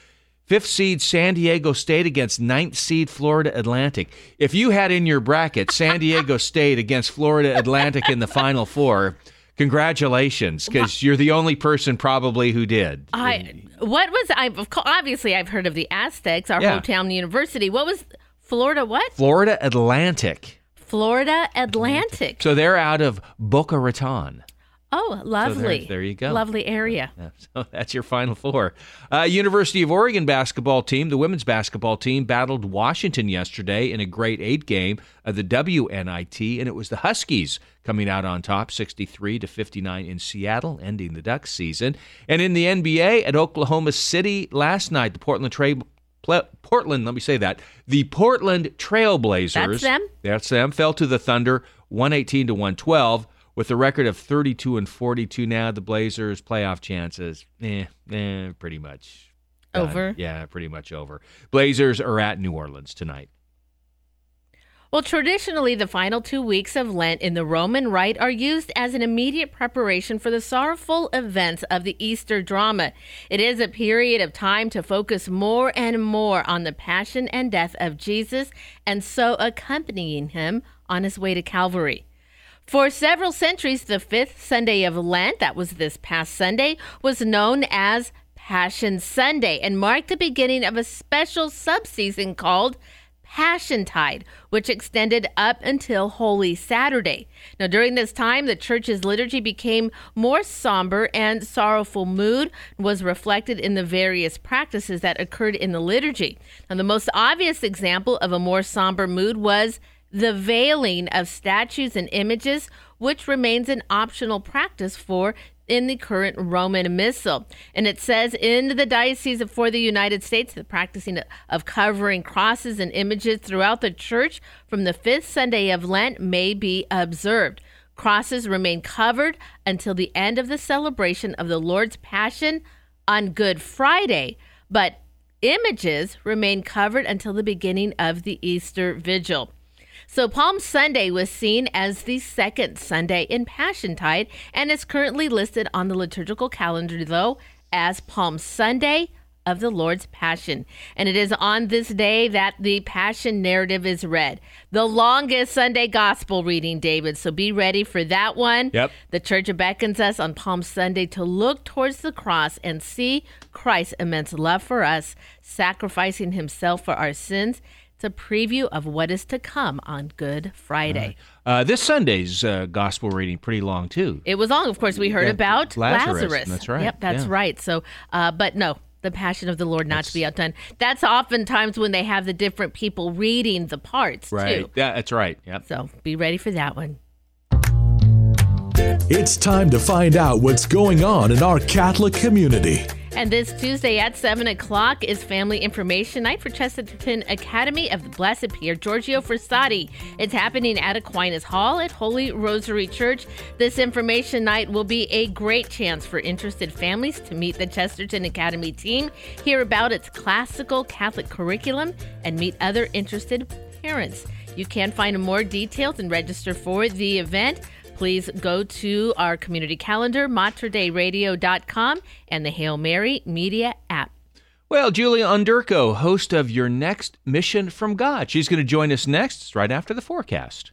fifth seed San Diego State against ninth seed Florida Atlantic. If you had in your bracket San Diego State against Florida Atlantic in the Final Four, congratulations, because you're the only person probably who did. I what was I? Of obviously, I've heard of the Aztecs, our Yeah. hometown university. What was Florida? What Florida Atlantic. Florida Atlantic? So they're out of Boca Raton. Oh, lovely. there you go. Lovely area. So that's your final four. Uh, University of Oregon basketball team, the women's basketball team, battled Washington yesterday in a great eight game of the WNIT, and it was the Huskies coming out on top, 63 to 59 in Seattle, ending the Ducks season. And in the NBA at Oklahoma City last night, the Portland Trail. Portland, let me say that. The Portland Trailblazers. That's them? That's them. Fell to the Thunder 118 to 112 with a record of 32 and 42 now. The Blazers playoff chances, eh, eh pretty much done. Over? Yeah, pretty much over. Blazers are at New Orleans tonight. Well, traditionally, the final two weeks of Lent in the Roman Rite are used as an immediate preparation for the sorrowful events of the Easter drama. It is a period of time to focus more and more on the passion and death of Jesus and so accompanying him on his way to Calvary. For several centuries, the fifth Sunday of Lent, that was this past Sunday, was known as Passion Sunday and marked the beginning of a special subseason called Passiontide, which extended up until Holy Saturday. Now, during this time, the church's liturgy became more somber and sorrowful mood was reflected in the various practices that occurred in the liturgy. Now, the most obvious example of a more somber mood was the veiling of statues and images, which remains an optional practice for in the current Roman Missal. And it says in the Diocese of for the United States, the practicing of covering crosses and images throughout the church from the fifth Sunday of Lent may be observed. Crosses remain covered until the end of the celebration of the Lord's Passion on Good Friday, but images remain covered until the beginning of the Easter Vigil. So Palm Sunday was seen as the second Sunday in Passiontide and is currently listed on the liturgical calendar, though, as Palm Sunday of the Lord's Passion. And it is on this day that the Passion narrative is read. The longest Sunday gospel reading, David. So be ready for that one. Yep. The church beckons us on Palm Sunday to look towards the cross and see Christ's immense love for us, sacrificing himself for our sins. It's a preview of what is to come on Good Friday. Uh, this Sunday's uh, gospel reading pretty long too. It was long. Of course, we heard Yeah, about Lazarus. Lazarus. That's right. Yep, that's Yeah. right. So, uh, but no, the Passion of the Lord not to be outdone. That's oftentimes when they have the different people reading the parts Right. too. Yeah, that's right. Yep. So be ready for that one. It's time to find out what's going on in our Catholic community. And this Tuesday at 7 o'clock is Family Information Night for Chesterton Academy of the Blessed Pier Giorgio Frassati. It's happening at Aquinas Hall at Holy Rosary Church. This information night will be a great chance for interested families to meet the Chesterton Academy team, hear about its classical Catholic curriculum, and meet other interested parents. You can find more details and register for the event please go to our community calendar, materdeiradio.com, and the Hail Mary Media app. Well, Julia Onderko, host of Your Next Mission from God. She's going to join us next, right after the forecast.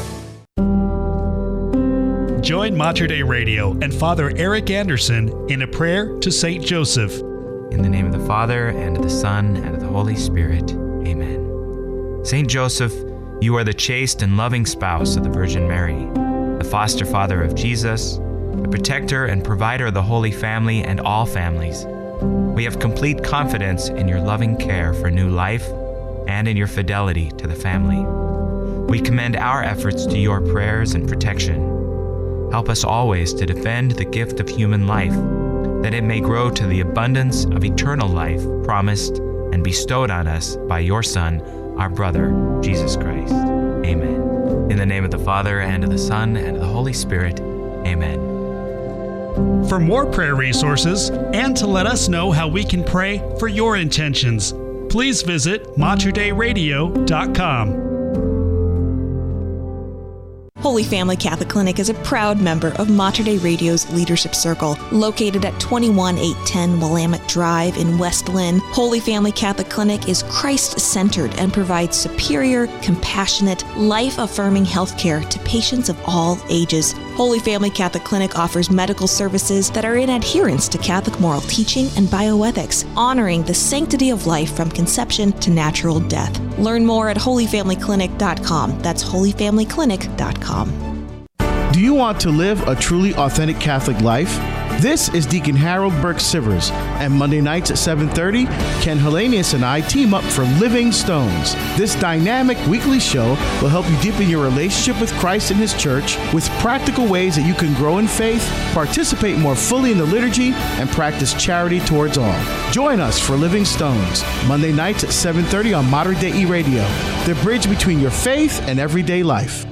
Join Mater Dei Radio and Father Eric Anderson in a prayer to Saint Joseph. In the name of the Father, and of the Son, and of the Holy Spirit. Amen. Saint Joseph, you are the chaste and loving spouse of the Virgin Mary, the foster father of Jesus, the protector and provider of the Holy Family and all families. We have complete confidence in your loving care for new life and in your fidelity to the family. We commend our efforts to your prayers and protection. Help us always to defend the gift of human life, that it may grow to the abundance of eternal life promised and bestowed on us by your Son, our brother, Jesus Christ. Amen. In the name of the Father, and of the Son, and of the Holy Spirit. Amen. For more prayer resources and to let us know how we can pray for your intentions, please visit materdeiradio.com. Holy Family Catholic Clinic is a proud member of Mater Dei Radio's Leadership Circle. Located at 21810 Willamette Drive in West Linn, Holy Family Catholic Clinic is Christ centered and provides superior, compassionate, life affirming health care to patients of all ages. Holy Family Catholic Clinic offers medical services that are in adherence to Catholic moral teaching and bioethics, honoring the sanctity of life from conception to natural death. Learn more at holyfamilyclinic.com. That's holyfamilyclinic.com. Do you want to live a truly authentic Catholic life? This is Deacon Harold Burke Sivers, and Monday nights at 7:30, Ken Hellenius and I team up for Living Stones. This dynamic weekly show will help you deepen your relationship with Christ and His Church with practical ways that you can grow in faith, participate more fully in the liturgy, and practice charity towards all. Join us for Living Stones, Monday nights at 7:30 on Modern Day E Radio, the bridge between your faith and everyday life.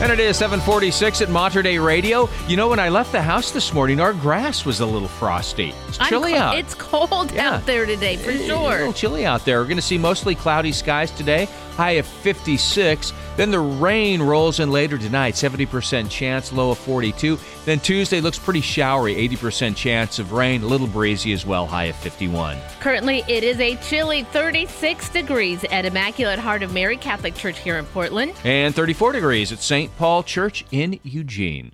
And it is 746 at Mater Dei Radio. You know, when I left the house this morning, our grass was a little frosty. It's chilly co- out. It's cold out there today, for sure. It's A little chilly out there. We're going to see mostly cloudy skies today, high of 56. Then the rain rolls in later tonight, 70% chance, low of 42. Then Tuesday looks pretty showery, 80% chance of rain, a little breezy as well, high of 51. Currently, it is a chilly 36 degrees at Immaculate Heart of Mary Catholic Church here in Portland. And 34 degrees at St. Paul Church in Eugene.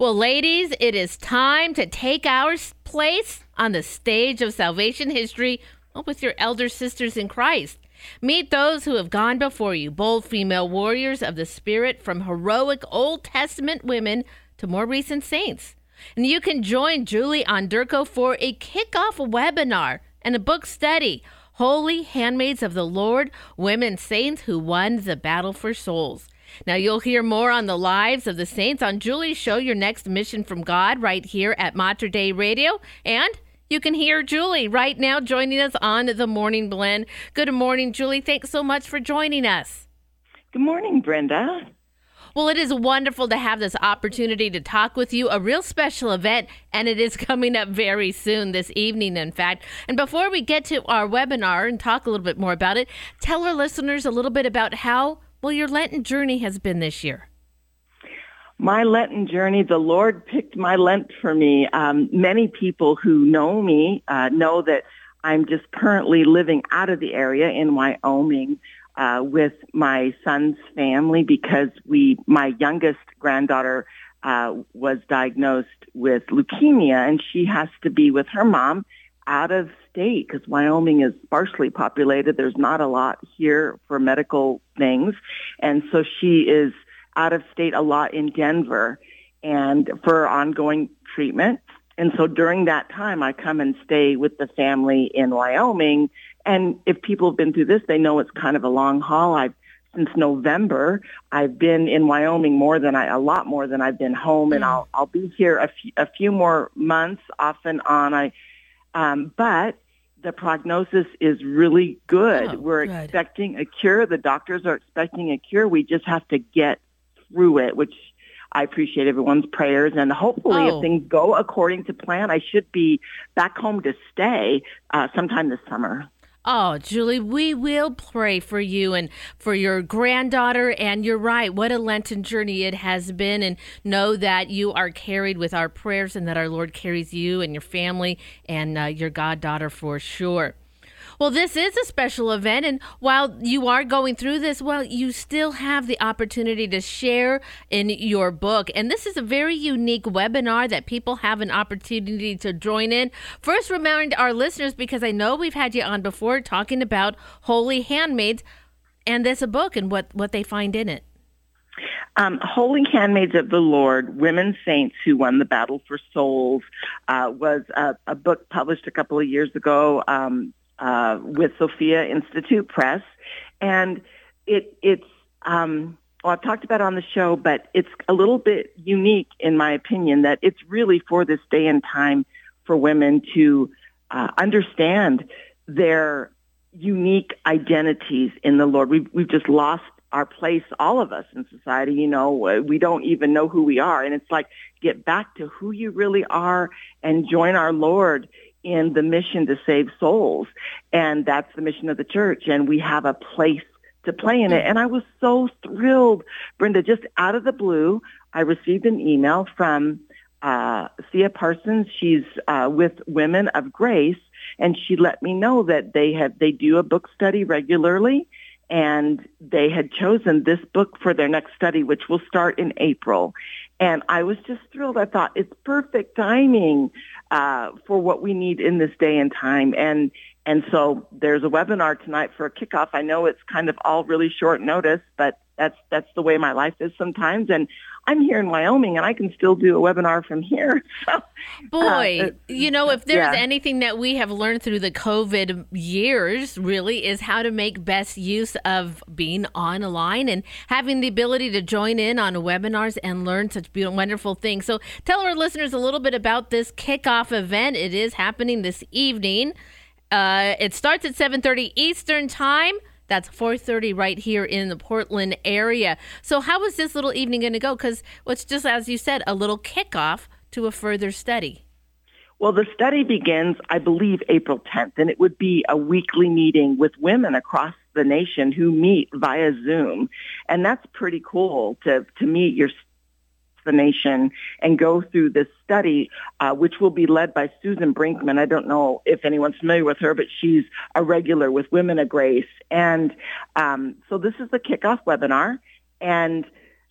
Well, ladies, it is time to take our place on the stage of salvation history with your elder sisters in Christ. Meet those who have gone before you, bold female warriors of the Spirit, from heroic Old Testament women to more recent saints. And you can join Julie Onderko for a kickoff webinar and a book study Holy Handmaids of the Lord Women Saints Who Won the Battle for Souls. Now, you'll hear more on the lives of the saints on Julie's show, Your Next Mission from God, right here at Mater Dei Radio. And you can hear Julie right now joining us on the Morning Blend. Good morning, Julie. Thanks so much for joining us. Good morning, Brenda. Well, it is wonderful to have this opportunity to talk with you, a real special event, and it is coming up very soon, this evening, in fact. And before we get to our webinar and talk a little bit more about it, tell our listeners a little bit about how, well, your Lenten journey has been this year. My Lenten journey, the Lord picked my Lent for me. Um, many people who know me uh, know that I'm just currently living out of the area in Wyoming uh, with my son's family because we, my youngest granddaughter uh, was diagnosed with leukemia and she has to be with her mom out of state because Wyoming is sparsely populated. There's not a lot here for medical things. And so she is out of state a lot in Denver and for ongoing treatment. And so during that time, I come and stay with the family in Wyoming. And if people have been through this, they know it's kind of a long haul. I've since November, I've been in Wyoming more than I, a lot more than I've been home, and I'll I'll be here a few, a few more months off and on. I, um, but the prognosis is really good. We're expecting a cure. The doctors are expecting a cure. We just have to get through it, which I appreciate everyone's prayers. And hopefully, Oh. if things go according to plan, I should be back home to stay uh, sometime this summer. Oh, Julie, we will pray for you and for your granddaughter. And you're right. What a Lenten journey it has been. And know that you are carried with our prayers and that our Lord carries you and your family and uh, your goddaughter for sure. Well, this is a special event, and while you are going through this, well, you still have the opportunity to share in your book. And this is a very unique webinar that people have an opportunity to join in. First, remind our listeners, because I know we've had you on before talking about Holy Handmaids and this a book and what, what they find in it. Um, Holy Handmaids of the Lord, Women Saints Who Won the Battle for Souls, uh, was a, a book published a couple of years ago um, uh, with Sophia Institute Press. And it, it's, um, well, I've talked about it on the show, but it's a little bit unique in my opinion that it's really for this day and time for women to uh, understand their unique identities in the Lord. We've, we've just lost our place, all of us in society, you know, we don't even know who we are. And it's like, get back to who you really are and join our Lord in the mission to save souls. And that's the mission of the church. And we have a place to play in it. And I was so thrilled, Brenda, just out of the blue, I received an email from uh, Thea Parsons. She's uh, with Women of Grace, and she let me know that they have they do a book study regularly, and they had chosen this book for their next study, which will start in April. And I was just thrilled. I thought it's perfect timing uh, for what we need in this day and time. And and so there's a webinar tonight for a kickoff. I know it's kind of all really short notice, but that's that's the way my life is sometimes. And I'm here in Wyoming, and I can still do a webinar from here. So, Boy, uh, you know, if there's yeah. anything that we have learned through the COVID years, really, is how to make best use of being online and having the ability to join in on webinars and learn such beautiful, wonderful things. So, tell our listeners a little bit about this kickoff event. It is happening this evening. Uh, it starts at 7:30 Eastern Time. That's 4:30 right here in the Portland area. So how is this little evening going to go? Because it's just as you said, a little kickoff to a further study. Well, the study begins, I believe, April 10th, and it would be a weekly meeting with women across the nation who meet via Zoom. And that's pretty cool to, to meet your the nation and go through this study, uh, which will be led by Susan Brinkman. I don't know if anyone's familiar with her, but she's a regular with Women of Grace. And um, so this is the kickoff webinar. And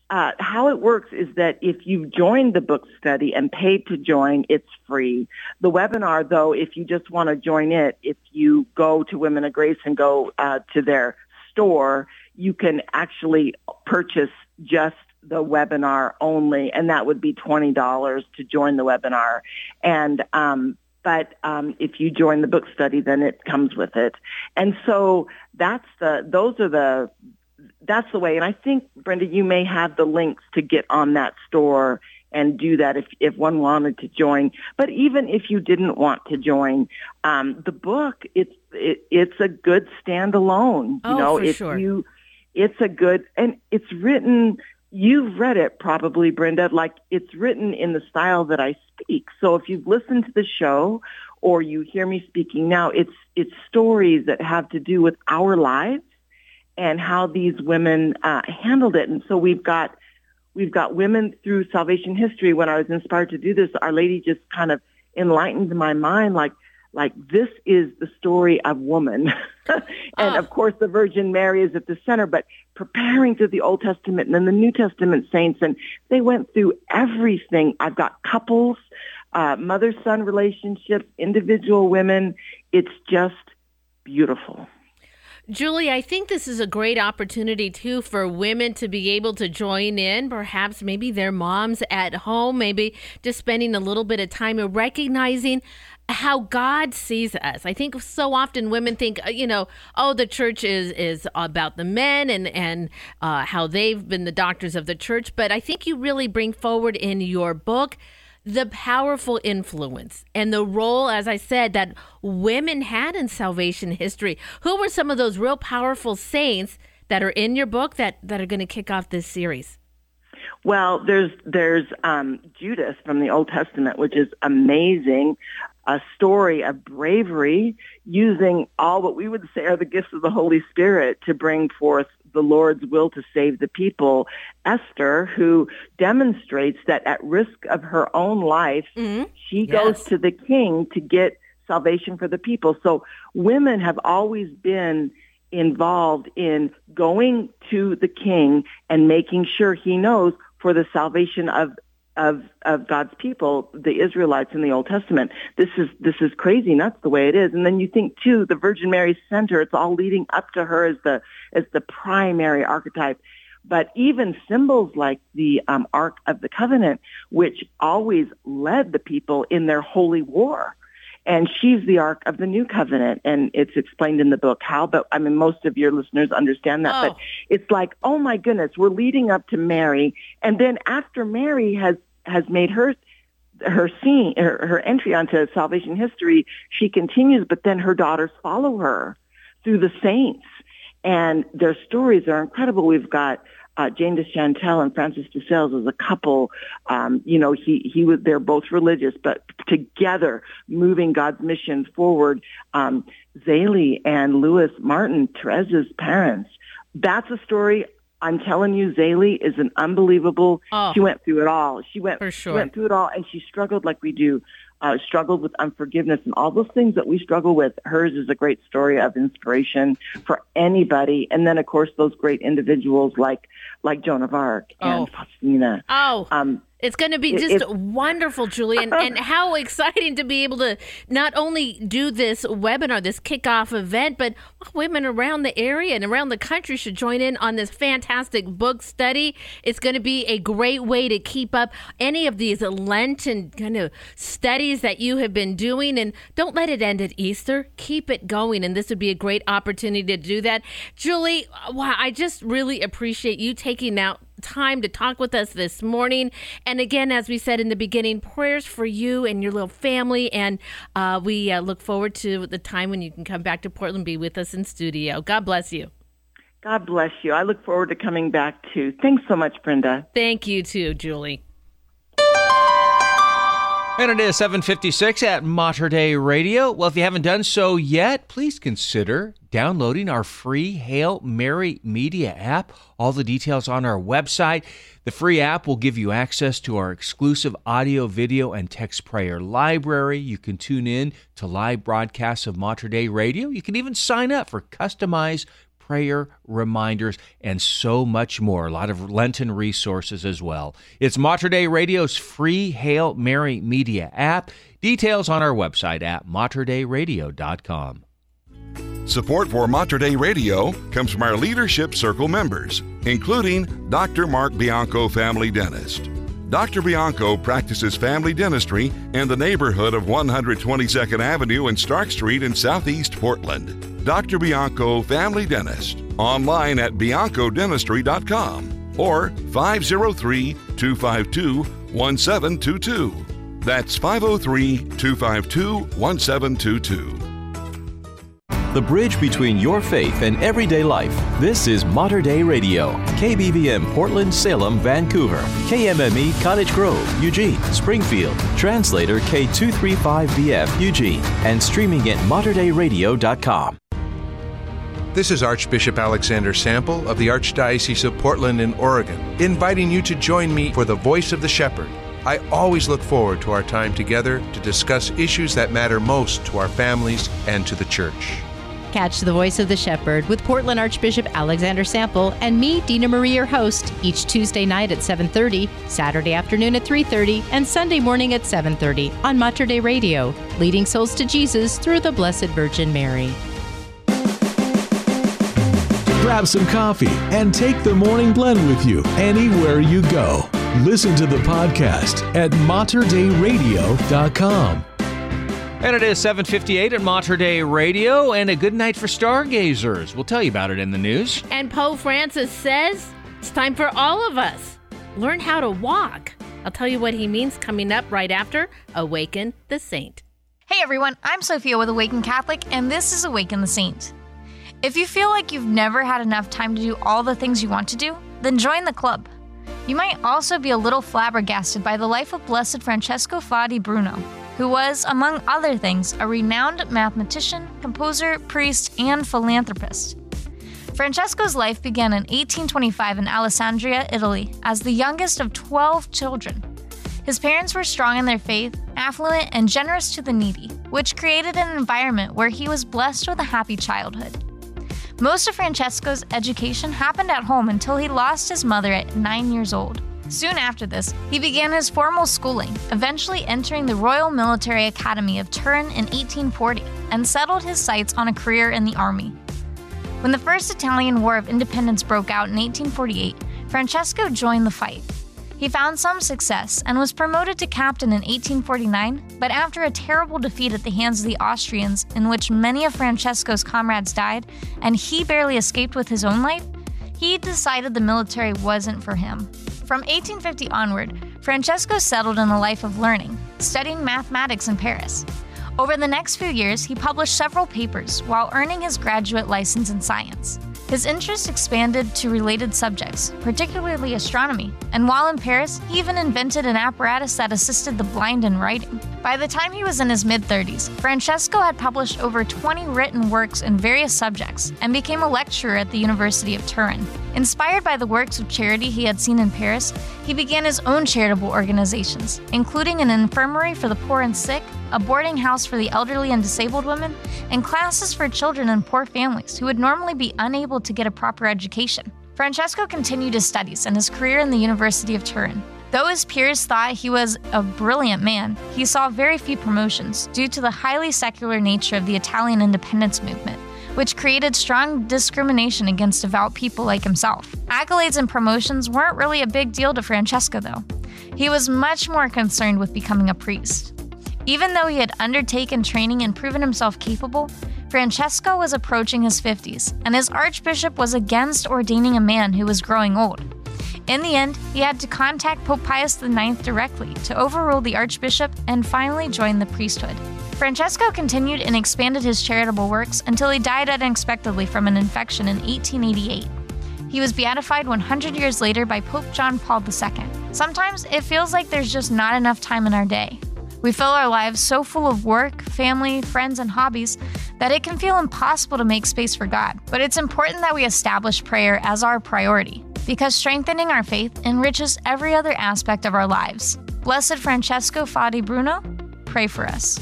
uh, how it works is that if you've joined the book study and paid to join, it's free. The webinar, though, if you just want to join it, if you go to Women of Grace and go uh, to their store, you can actually purchase just the webinar only, and that would be twenty dollars to join the webinar. And um, but um, if you join the book study, then it comes with it. And so that's the those are the that's the way. And I think Brenda, you may have the links to get on that store and do that if if one wanted to join. But even if you didn't want to join, um, the book it's it, it's a good standalone. Oh, you know, for if sure. you it's a good and it's written you've read it probably brenda like it's written in the style that i speak. So if you've listened to the show or you hear me speaking now it's it's stories that have to do with our lives and how these women uh, handled it. And so we've got we've got women through salvation history. When i was inspired to do this our lady just kind of enlightened my mind like like this is the story of woman. And of course the virgin mary is at the center but preparing through the old testament and then the new testament saints and they went through everything. I've got couples uh, mother son relationships individual women. It's just beautiful. Julie, I think this is a great opportunity too for women to be able to join in. Perhaps maybe their moms at home, maybe just spending a little bit of time and recognizing how God sees us. I think so often women think, uh, you know, oh, the church is is about the men and and uh, how they've been the doctors of the church. But I think you really bring forward in your book the powerful influence and the role, as I said, that women had in salvation history. Who were some of those real powerful saints that are in your book that that are going to kick off this series? Well, there's there's um, Judith from the Old Testament, which is amazing, a story of bravery using all what we would say are the gifts of the Holy Spirit to bring forth the Lord's will to save the people. Esther, who demonstrates that at risk of her own life, mm-hmm. she goes to the king to get salvation for the people. So women have always been involved in going to the king and making sure he knows for the salvation of of of God's people, the Israelites in the Old Testament. This is this is crazy nuts the way it is. And then you think too, the Virgin Mary's center, it's all leading up to her as the as the primary archetype. But even symbols like the um, Ark of the Covenant, which always led the people in their holy war. And she's the Ark of the New Covenant, and it's explained in the book how. But I mean, most of your listeners understand that. Oh. But it's like, oh my goodness, we're leading up to Mary, and then after Mary has has made her her scene her, her entry onto salvation history, she continues, but then her daughters follow her through the saints, and their stories are incredible. We've got uh, Jane de Chantal and Francis de Sales as a couple. Um, you know, he he was they're both religious, but together moving God's mission forward. Um, Zélie and Louis Martin, Teresa's parents. That's a story. I'm telling you, Zélie is an unbelievable. Oh. She went through it all. She went For She sure. went through it all, and she struggled like we do. Uh, struggled with unforgiveness and all those things that we struggle with. Hers is a great story of inspiration for anybody. And then, of course, those great individuals like like Joan of Arc and Oh. Faustina. Oh, Um, it's going to be just wonderful, Julie, and, and how exciting to be able to not only do this webinar, this kickoff event, but women around the area and around the country should join in on this fantastic book study. It's going to be a great way to keep up any of these Lenten kind of studies that you have been doing, and don't let it end at Easter. Keep it going, and this would be a great opportunity to do that. Julie, wow, I just really appreciate you taking out time to talk with us this morning. And again, as we said in the beginning, prayers for you and your little family. And uh, we uh, look forward to the time when you can come back to Portland, be with us in studio. God bless you. God bless you. I look forward to coming back too. Thanks so much, Brenda. Thank you too, Julie. And it is 756 at Mater Dei Radio. Well, if you haven't done so yet, please consider downloading our free Hail Mary Media app. All the details on our website. The free app will give you access to our exclusive audio, video, and text prayer library. You can tune in to live broadcasts of Mater Dei Radio. You can even sign up for customized prayer reminders, and so much more. A lot of Lenten resources as well. It's Mater Dei Radio's free Hail Mary Media app. Details on our website at materdeiradio.com. Support for Mater Dei Radio comes from our Leadership Circle members, including Dr. Mark Bianco, family dentist. Dr. Bianco practices family dentistry in the neighborhood of 122nd Avenue and Stark Street in Southeast Portland. Dr. Bianco, family dentist, online at biancodentistry.com or 503 252 1722. That's 503 252 1722. The bridge between your faith and everyday life. This is Mater Dei Radio. KBVM Portland, Salem, Vancouver. KMME Cottage Grove, Eugene, Springfield. Translator K235BF, Eugene. And streaming at materdeiradio.com. This is Archbishop Alexander Sample of the Archdiocese of Portland in Oregon, inviting you to join me for the Voice of the Shepherd. I always look forward to our time together to discuss issues that matter most to our families and to the church. Catch the voice of the shepherd with Portland Archbishop Alexander Sample and me, Dina Marie, your host, each Tuesday night at 7:30, Saturday afternoon at 3:30, and Sunday morning at 7:30 on Mater Dei Radio, leading souls to Jesus through the Blessed Virgin Mary. Grab some coffee and take the morning blend with you anywhere you go. Listen to the podcast at materdeiradio.com. And it is 758 at Mater Dei Radio and a good night for stargazers. We'll tell you about it in the news. And Pope Francis says it's time for all of us learn how to walk. I'll tell you what he means coming up right after Awaken the Saint. Hey everyone, I'm Sophia with Awaken Catholic, and this is Awaken the Saint. If you feel like you've never had enough time to do all the things you want to do, then join the club. You might also be a little flabbergasted by the life of Blessed Francesco Faà di Bruno, who was, among other things, a renowned mathematician, composer, priest, and philanthropist. Francesco's life began in 1825 in Alessandria, Italy, as the youngest of 12 children. His parents were strong in their faith, affluent, and generous to the needy, which created an environment where he was blessed with a happy childhood. Most of Francesco's education happened at home until he lost his mother at nine years old. Soon after this, he began his formal schooling, eventually entering the Royal Military Academy of Turin in 1840 and settled his sights on a career in the army. When the First Italian War of Independence broke out in 1848, Francesco joined the fight. He found some success and was promoted to captain in 1849, but after a terrible defeat at the hands of the Austrians, in which many of Francesco's comrades died and he barely escaped with his own life, he decided the military wasn't for him. From 1850 onward, Francesco settled in a life of learning, studying mathematics in Paris. Over the next few years, he published several papers while earning his graduate license in science. His interest expanded to related subjects, particularly astronomy, and while in Paris, he even invented an apparatus that assisted the blind in writing. By the time he was in his mid 30s, Francesco had published over 20 written works in various subjects and became a lecturer at the University of Turin. Inspired by the works of charity he had seen in Paris, he began his own charitable organizations, including an infirmary for the poor and sick, a boarding house for the elderly and disabled women, and classes for children in poor families who would normally be unable to get a proper education. Francesco continued his studies and his career in the University of Turin. Though his peers thought he was a brilliant man, he saw very few promotions due to the highly secular nature of the Italian independence movement, which created strong discrimination against devout people like himself. Accolades and promotions weren't really a big deal to Francesco, though. He was much more concerned with becoming a priest. Even though he had undertaken training and proven himself capable, Francesco was approaching his 50s, and his archbishop was against ordaining a man who was growing old. In the end, he had to contact Pope Pius IX directly to overrule the archbishop and finally join the priesthood. Francesco continued and expanded his charitable works until he died unexpectedly from an infection in 1888. He was beatified 100 years later by Pope John Paul II. Sometimes it feels like there's just not enough time in our day. We fill our lives so full of work, family, friends, and hobbies that it can feel impossible to make space for God. But it's important that we establish prayer as our priority because strengthening our faith enriches every other aspect of our lives. Blessed Francesco Faà di Bruno, pray for us.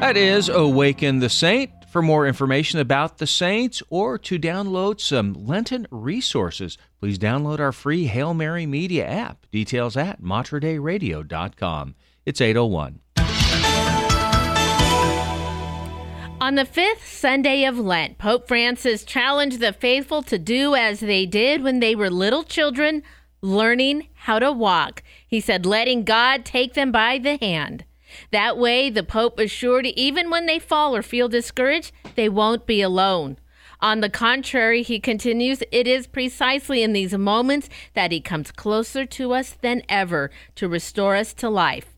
That is Awaken the Saint. For more information about the saints or to download some Lenten resources, please download our free Hail Mary Media app. Details at materdeiradio.com. It's 801. On the fifth Sunday of Lent, Pope Francis challenged the faithful to do as they did when they were little children, learning how to walk. He said, letting God take them by the hand. That way, the Pope assured even when they fall or feel discouraged, they won't be alone. On the contrary, he continues, it is precisely in these moments that he comes closer to us than ever to restore us to life.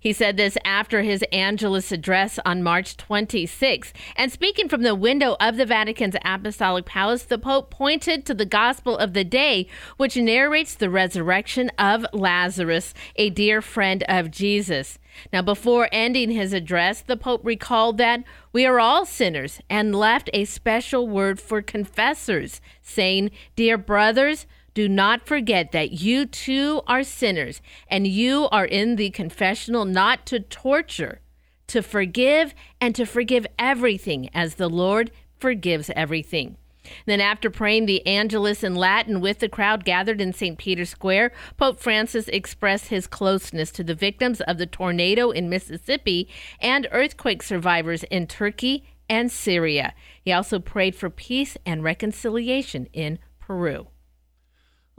He said this after his Angelus address on March 26. And speaking from the window of the Vatican's Apostolic Palace, the Pope pointed to the Gospel of the day, which narrates the resurrection of Lazarus, a dear friend of Jesus. Now, before ending his address, the Pope recalled that we are all sinners and left a special word for confessors, saying, Dear brothers, do not forget that you too are sinners and you are in the confessional not to torture, to forgive, and to forgive everything as the Lord forgives everything. Then, after praying the Angelus in Latin with the crowd gathered in St. Peter's Square, Pope Francis expressed his closeness to the victims of the tornado in Mississippi and earthquake survivors in Turkey and Syria. He also prayed for peace and reconciliation in Peru.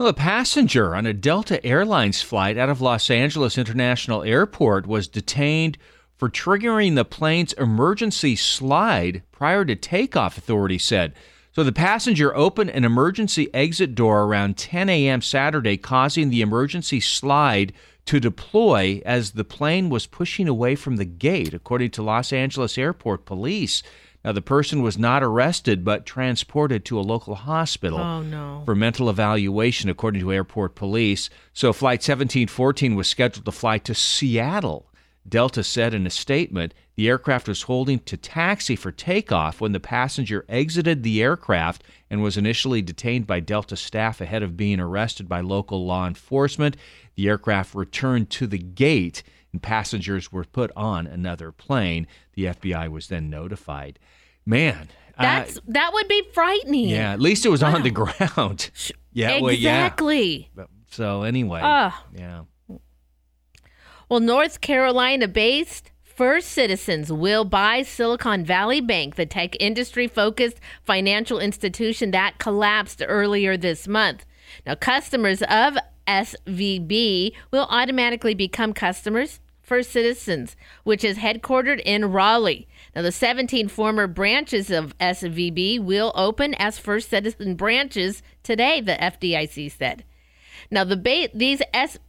Well, a passenger on a Delta Airlines flight out of Los Angeles International Airport was detained for triggering the plane's emergency slide prior to takeoff, authorities said. So the passenger opened an emergency exit door around 10 a.m. Saturday, causing the emergency slide to deploy as the plane was pushing away from the gate, according to Los Angeles Airport police. Now, the person was not arrested but transported to a local hospital Oh, no. for mental evaluation, according to airport police. So, Flight 1714 was scheduled to fly to Seattle. Delta said in a statement the aircraft was holding to taxi for takeoff when the passenger exited the aircraft and was initially detained by Delta staff ahead of being arrested by local law enforcement. The aircraft returned to the gate and passengers were put on another plane. The FBI was then notified. Man, uh, That's that would be frightening. yeah, at least it was on the ground. Yeah, well, yeah. exactly. So anyway, Ah. yeah. Well, North Carolina based First Citizens will buy Silicon Valley Bank, the tech industry focused financial institution that collapsed earlier this month. Now, customers of SVB will automatically become customers. First Citizens, which is headquartered in Raleigh. Now, the 17 former branches of SVB will open as First Citizen branches today, the FDIC said. Now, the ba- these S-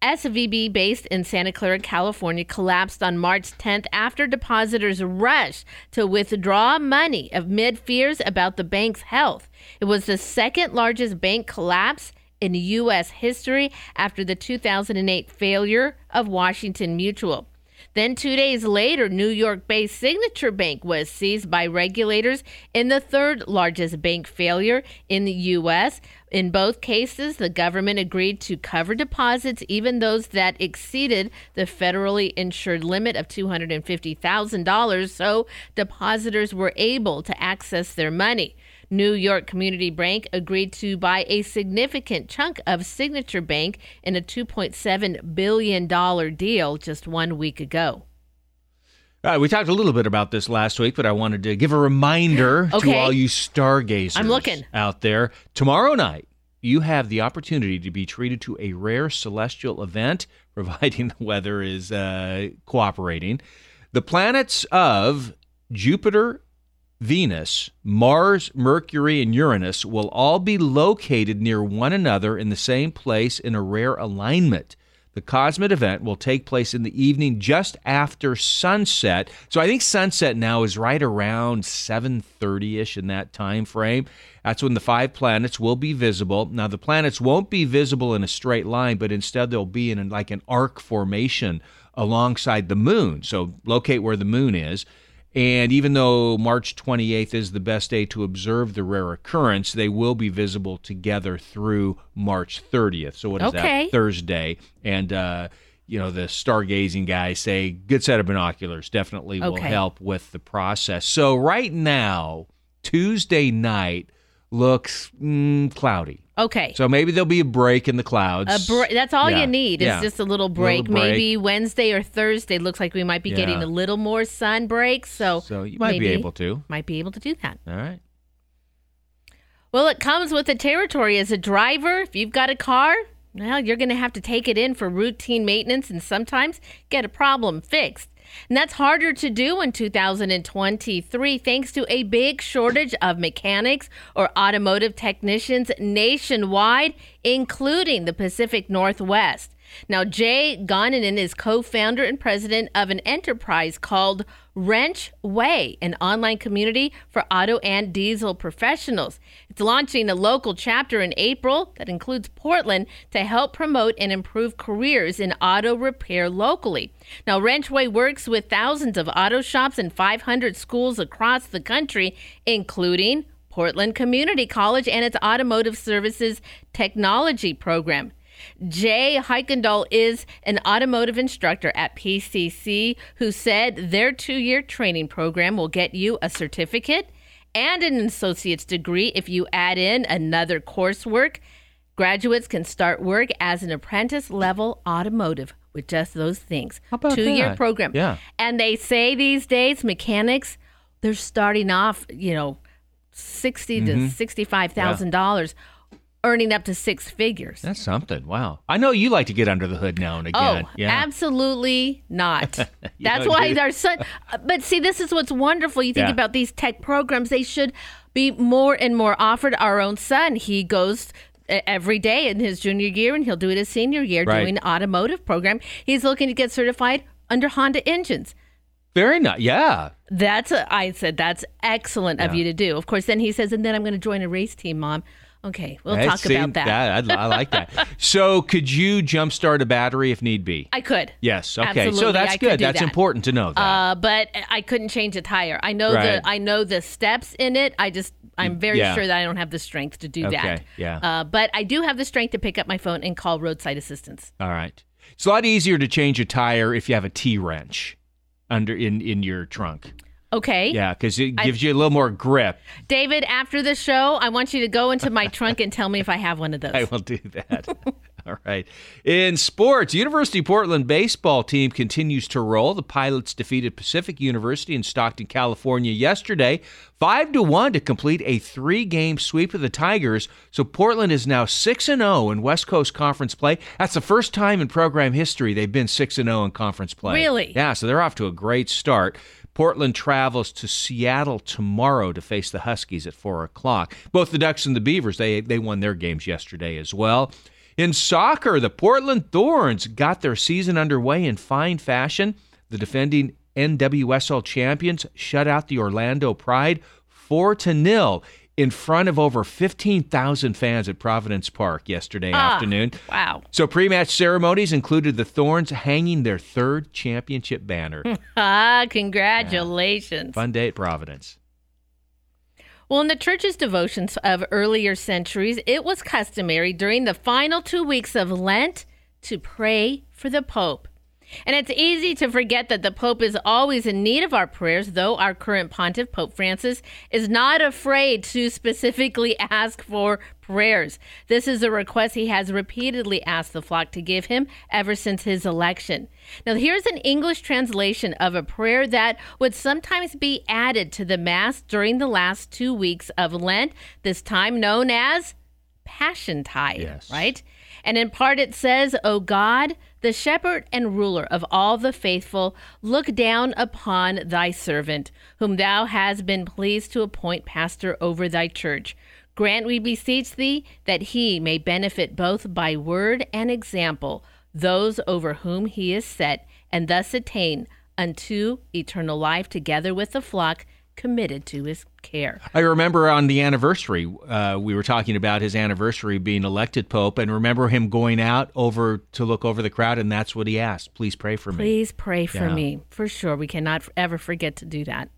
SVB, based in Santa Clara, California, collapsed on March 10th after depositors rushed to withdraw money amid fears about the bank's health. It was the second largest bank collapse in U.S. history after the 2008 failure of Washington Mutual. Then, two days later, New York based Signature Bank was seized by regulators in the third largest bank failure in the U.S. In both cases, the government agreed to cover deposits, even those that exceeded the federally insured limit of $250,000, so depositors were able to access their money. New York Community Bank agreed to buy a significant chunk of Signature Bank in a $2.7 billion deal just one week ago. All right, we talked a little bit about this last week, but I wanted to give a reminder to all you stargazers I'm looking. out there. Tomorrow night, you have the opportunity to be treated to a rare celestial event, providing the weather is uh, cooperating. The planets of Jupiter, Venus, Mars, Mercury, and Uranus will all be located near one another in the same place in a rare alignment. The Cosmet event will take place in the evening just after sunset. So I think sunset now is right around 7:30ish in that time frame. That's when the five planets will be visible. Now the planets won't be visible in a straight line, but instead they'll be in like an arc formation alongside the moon. So locate where the moon is. And even though March 28th is the best day to observe the rare occurrence, they will be visible together through March 30th. So what is Okay. that? Thursday. And uh, you know, the stargazing guys say good set of binoculars definitely will help with the process. So right now, Tuesday night looks mm, cloudy. Okay. So maybe there'll be a break in the clouds. A br- that's all Yeah, you need is yeah. just a little Little break. break. Maybe Wednesday or Thursday looks like we might be getting a little more sun break. So, So you might be able to. Might be able to do that. All right. Well, it comes with the territory as a driver. If you've got a car, well, you're going to have to take it in for routine maintenance and sometimes get a problem fixed. And that's harder to do in 2023 thanks to a big shortage of mechanics or automotive technicians nationwide, including the Pacific Northwest. Now, Jay Goninen is co founder and president of an enterprise called Wrench Way, an online community for auto and diesel professionals. It's launching a local chapter in April that includes Portland to help promote and improve careers in auto repair locally. Now, Wrench Way works with thousands of auto shops and 500 schools across the country, including Portland Community College and its Automotive Services Technology program. Jay Heikendall is an automotive instructor at PCC who said their two year training program will get you a certificate and an associate's degree if you add in another coursework. Graduates can start work as an apprentice level automotive with just those things. about two year program. Yeah. And they say these days, mechanics, they're starting off, you know, sixty Mhm. to sixty-five thousand dollars, earning up to six figures. That's something. Wow. I know you like to get under the hood now and again. Oh, yeah. absolutely not. That's why do- they're so. But see, this is what's wonderful. You think Yeah. about these tech programs; they should be more and more offered. Our own son, he goes every day in his junior year, and he'll do it his senior year, Right. doing automotive program. He's looking to get certified under Honda engines. Very nice. Yeah. That's a, I said that's excellent of Yeah. you to do. Of course, then he says, and then I'm going to join a race team, mom. Okay, we'll talk about that. I, I like that. so, could you jumpstart a battery if need be? I could. Yes. Okay. Absolutely, So that's I good. That's that. important to know. That. Uh, but I couldn't change a tire. I know Right. the I know the steps in it. I just I'm very Yeah. sure that I don't have the strength to do that. Yeah. Uh, but I do have the strength to pick up my phone and call roadside assistance. All right. It's a lot easier to change a tire if you have a T wrench under in in your trunk. Okay. Yeah, because it I- gives you a little more grip. David, after the show, I want you to go into my trunk and tell me if I have one of those. I will do that. All right. In sports, University of Portland baseball team continues to roll. The Pilots defeated Pacific University in Stockton, California yesterday, 5 to 1 to complete a 3-game sweep of the Tigers. So Portland is now 6 and 0 in West Coast Conference play. That's the first time in program history they've been 6 and 0 in conference play. Really? Yeah, so they're off to a great start. Portland travels to Seattle tomorrow to face the Huskies at four o'clock. Both the Ducks and the Beavers they they won their games yesterday as well. In soccer, the Portland Thorns got their season underway in fine fashion. The defending NWSL champions shut out the Orlando Pride four to nil in front of over 15,000 fans at Providence Park yesterday Ah, afternoon. Wow. So pre-match ceremonies included the Thorns hanging their third championship banner. ah, congratulations. Fun day at Providence. Well, in the church's devotions of earlier centuries, it was customary during the final two weeks of Lent to pray for the Pope. And it's easy to forget that the Pope is always in need of our prayers, though our current pontiff, Pope Francis, is not afraid to specifically ask for prayers. This is a request he has repeatedly asked the flock to give him ever since his election. Now, here's an English translation of a prayer that would sometimes be added to the Mass during the last two weeks of Lent, this time known as Passiontide, right? And in part it says, O God, the shepherd and ruler of all the faithful, look down upon thy servant, whom thou hast been pleased to appoint pastor over thy church. Grant, we beseech thee, that he may benefit both by word and example those over whom he is set, and thus attain unto eternal life together with the flock committed to his care. I remember on the anniversary, uh, we were talking about his anniversary being elected pope, and remember him going out over to look over the crowd, and that's what he asked: "Please pray for me." Please pray for Yeah. me. For sure. We cannot ever forget to do that.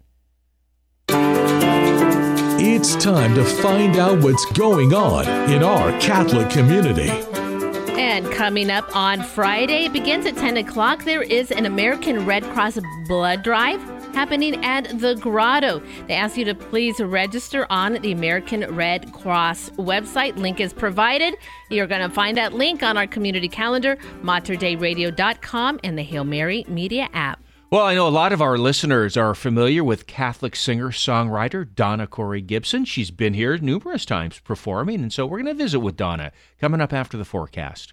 It's time to find out what's going on in our Catholic community. And coming up on Friday, it begins at 10 o'clock. There is an American Red Cross blood drive happening at the Grotto. They ask you to please register on the American Red Cross website. Link is provided. You're going to find that link on our community calendar, materdeiradio.com, and the Hail Mary Media app. Well, I know a lot of our listeners are familiar with Catholic singer songwriter Donna Cori Gibson. She's been here numerous times performing, and so we're going to visit with Donna coming up after the forecast.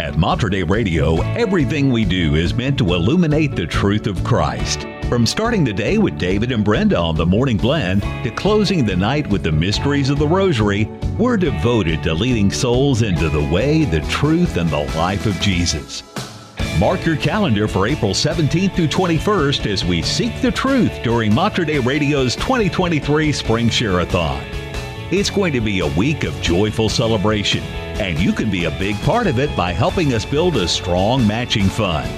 At Mater Dei Radio, everything we do is meant to illuminate the truth of Christ. From starting the day with David and Brenda on the Morning Blend to closing the night with the mysteries of the Rosary, we're devoted to leading souls into the way, the truth, and the life of Jesus. Mark your calendar for April 17th through 21st as we seek the truth during Mater Dei Radio's 2023 Spring Share-a-thon. It's going to be a week of joyful celebration, and you can be a big part of it by helping us build a strong matching fund.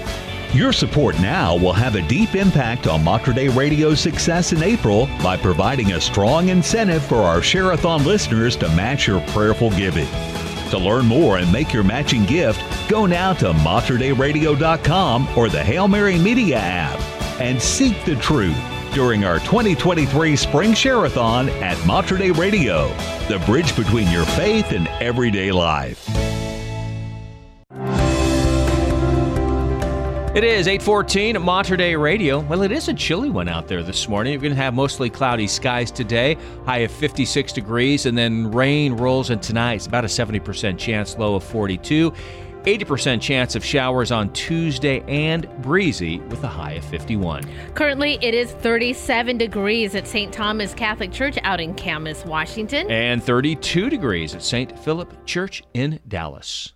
Your support now will have a deep impact on Mater Dei Radio's success in April by providing a strong incentive for our Share-a-thon listeners to match your prayerful giving. To learn more and make your matching gift, go now to materdeiradio.com or the Hail Mary Media app and seek the truth during our 2023 Spring Share-a-thon at Mater Dei Radio, the bridge between your faith and everyday life. It is 814 at Mater Dei Radio. Well, it is a chilly one out there this morning. You're going to have mostly cloudy skies today, high of 56 degrees, and then rain rolls in tonight. It's about a 70% chance, low of 42. 80% chance of showers on Tuesday and breezy with a high of 51. Currently, it is 37 degrees at St. Thomas Catholic Church out in Camas, Washington. And 32 degrees at St. Philip Church in Dallas.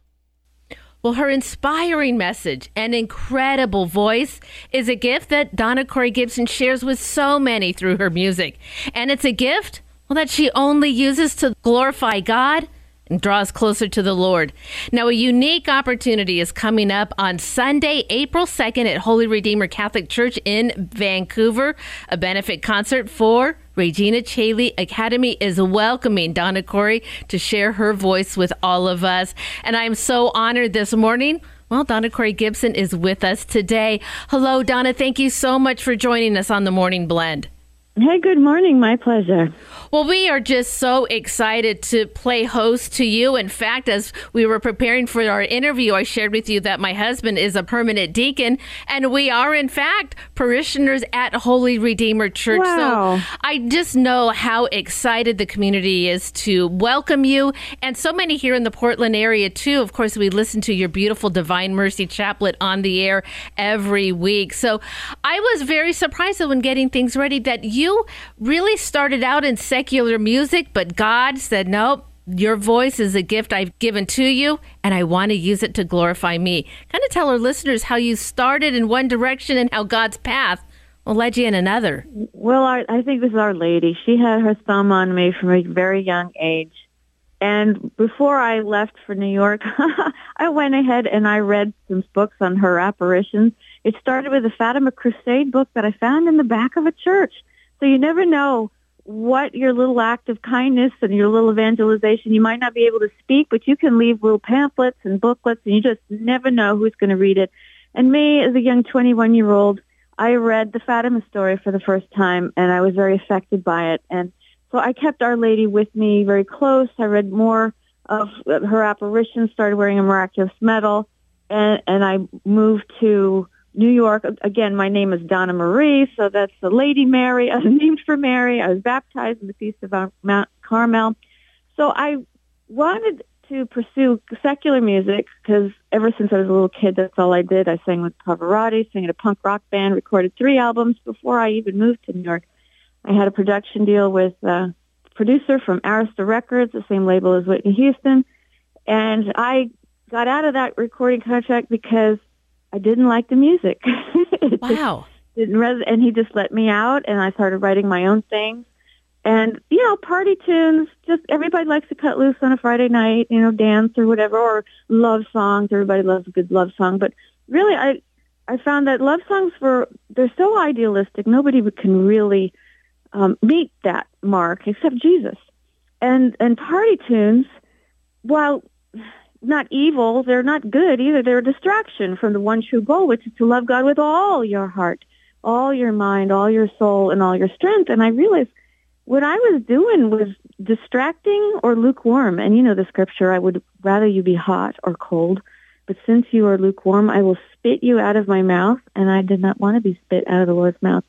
Well, her inspiring message and incredible voice is a gift that Donna Cori Gibson shares with so many through her music. And it's a gift, well, that she only uses to glorify God and draw us closer to the Lord. Now, a unique opportunity is coming up on Sunday, April 2nd at Holy Redeemer Catholic Church in Vancouver. A benefit concert for Regina Caeli Academy is welcoming Donna Cori to share her voice with all of us. And I'm so honored this morning. Well, Donna Cori Gibson is with us today. Hello, Donna. Thank you so much for joining us on the Morning Blend. Hey, good morning. My pleasure. Well, we are just so excited to play host to you. In fact, as we were preparing for our interview, I shared with you that my husband is a permanent deacon, and we are, in fact, parishioners at Holy Redeemer Church. Wow. So I just know how excited the community is to welcome you, and so many here in the Portland area, too. Of course, we listen to your beautiful Divine Mercy Chaplet on the air every week. So I was very surprised when getting things ready that you really started out in secular music, but God said, nope. Your voice is a gift I've given to you, and I want to use it to glorify me. Kind of tell our listeners how you started in one direction and how God's path will lead you in another. Well, our, I think this is Our Lady. She had her thumb on me from a very young age. And before I left for New York, I went ahead and I read some books on her apparitions. It started with the Fatima Crusade book that I found in the back of a church. So you never know what your little act of kindness and your little evangelization, you might not be able to speak, but you can leave little pamphlets and booklets and you just never know who's going to read it. And me, as a young 21 year old, I read the Fatima story for the first time and I was very affected by it. And so I kept Our Lady with me very close. I read more of her apparitions, started wearing a miraculous medal, and, and I moved to New York. Again, my name is Donna Marie, so that's the Lady Mary. I was named for Mary. I was baptized in the Feast of Mount Carmel. So I wanted to pursue secular music because ever since I was a little kid, that's all I did. I sang with Pavarotti, sang in a punk rock band, recorded three albums before I even moved to New York. I had a production deal with a producer from Arista Records, the same label as Whitney Houston, and I got out of that recording contract because I didn't like the music. wow. Didn't res- and he just let me out, and I started writing my own things. And you know, party tunes. Just everybody likes to cut loose on a Friday night. You know, dance or whatever, or love songs. Everybody loves a good love song. But really, I I found that love songs were they're so idealistic. Nobody can really um, meet that mark except Jesus. And and party tunes, while not evil, they're not good either. They're a distraction from the one true goal, which is to love God with all your heart, all your mind, all your soul, and all your strength. And I realized what I was doing was distracting or lukewarm. And you know the scripture, I would rather you be hot or cold. But since you are lukewarm, I will spit you out of my mouth. And I did not want to be spit out of the Lord's mouth.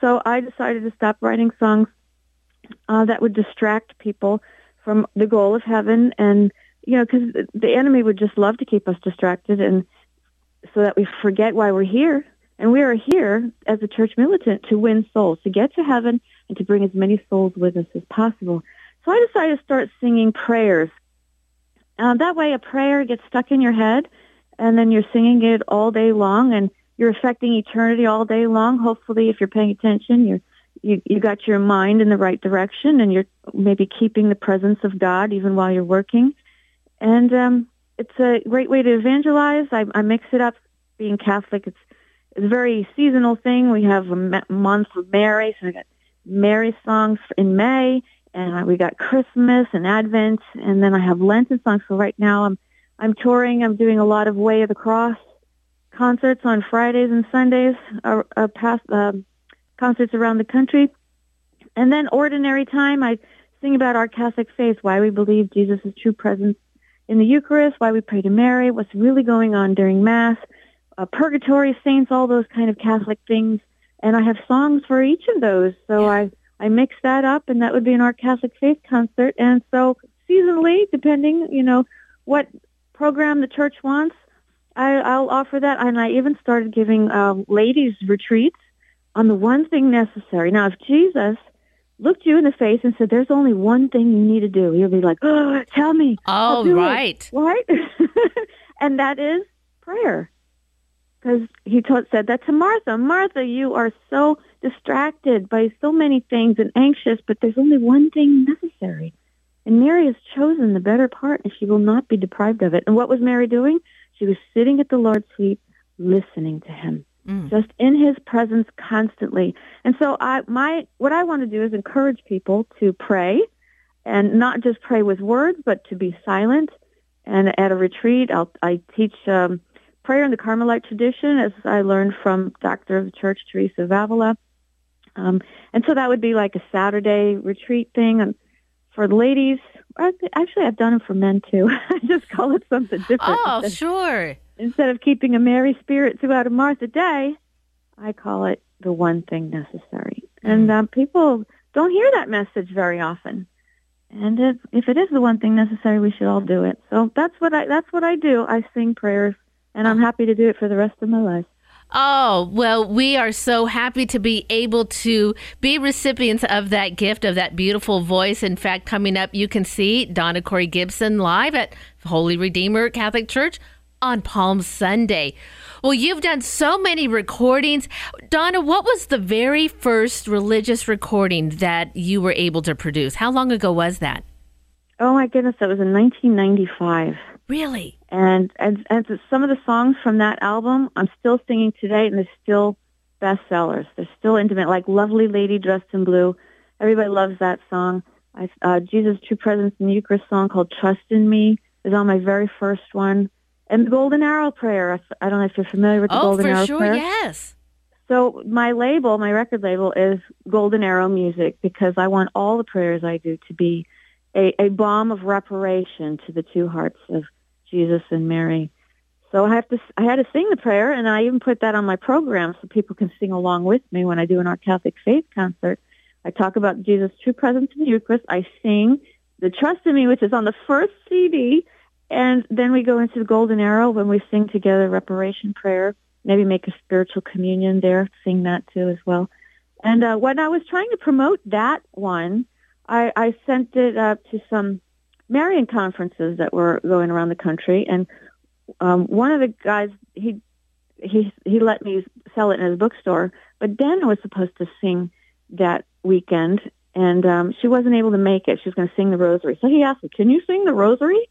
So I decided to stop writing songs uh, that would distract people from the goal of heaven and you know, because the enemy would just love to keep us distracted and so that we forget why we're here. And we are here as a church militant to win souls, to get to heaven and to bring as many souls with us as possible. So I decided to start singing prayers. Uh, that way a prayer gets stuck in your head and then you're singing it all day long and you're affecting eternity all day long. Hopefully, if you're paying attention, you're you you got your mind in the right direction and you're maybe keeping the presence of God even while you're working. And um, it's a great way to evangelize. I, I mix it up. Being Catholic, it's, it's a very seasonal thing. We have a month of Mary, so we got Mary songs in May, and we got Christmas and Advent, and then I have Lenten songs. So right now I'm I'm touring. I'm doing a lot of Way of the Cross concerts on Fridays and Sundays, uh, uh, past uh, concerts around the country, and then Ordinary Time. I sing about our Catholic faith, why we believe Jesus is true presence in the Eucharist, why we pray to Mary, what's really going on during Mass, uh, purgatory saints, all those kind of Catholic things. And I have songs for each of those. So I, I mix that up, and that would be an Our Catholic Faith concert. And so seasonally, depending, you know, what program the church wants, I, I'll offer that. And I even started giving uh, ladies retreats on the one thing necessary. Now, if Jesus – looked you in the face and said, "There's only one thing you need to do," you'll be like, "Oh, tell me." Oh, right, right, and that is prayer, because he taught, said that to Martha. Martha, you are so distracted by so many things and anxious, but there's only one thing necessary. And Mary has chosen the better part, and she will not be deprived of it. And what was Mary doing? She was sitting at the Lord's feet, listening to him mm. just in his presence constantly. And so I my what I want to do is encourage people to pray and not just pray with words, but to be silent. And at a retreat, I'll, I teach um, prayer in the Carmelite tradition, as I learned from Doctor of the Church Teresa of Avila. Um, and so that would be like a Saturday retreat thing. And for the ladies, actually, I've done them for men too. I just call it something different. Oh, sure instead of keeping a merry spirit throughout a Martha day, I call it the one thing necessary. Mm. And uh, people don't hear that message very often. And if, if it is the one thing necessary, we should all do it. So that's what I that's what I do. I sing prayers, and I'm happy to do it for the rest of my life. Oh, well, we are so happy to be able to be recipients of that gift, of that beautiful voice. In fact, coming up, you can see Donna Cori Gibson live at Holy Redeemer Catholic Church on Palm Sunday. Well, you've done so many recordings. Donna, what was the very first religious recording that you were able to produce? How long ago was that? Oh my goodness, that was in 1995. Really? And and and some of the songs from that album I'm still singing today, and they're still bestsellers. They're still intimate, like "Lovely Lady Dressed in Blue." Everybody loves that song. I, uh, Jesus' True Presence in the Eucharist song called "Trust in Me" is on my very first one, and the Golden Arrow Prayer. I don't know if you're familiar with the oh, Golden for Arrow sure, Prayer. yes. So my label, my record label, is Golden Arrow Music because I want all the prayers I do to be a, a balm of reparation to the two hearts of Jesus and Mary. So I have to, I had to sing the prayer, and I even put that on my program so people can sing along with me when I do an Our Catholic Faith concert. I talk about Jesus' true presence in the Eucharist. I sing the Trust in Me, which is on the first CD, and then we go into the Golden Arrow when we sing together reparation prayer. Maybe make a spiritual communion there, sing that too as well. And uh, when I was trying to promote that one, I, I sent it up to some Marian conferences that were going around the country, and um, one of the guys he he he let me sell it in his bookstore, but Dana was supposed to sing that weekend, and um, she wasn't able to make it. She was going to sing the Rosary, so he asked me, "Can you sing the Rosary?"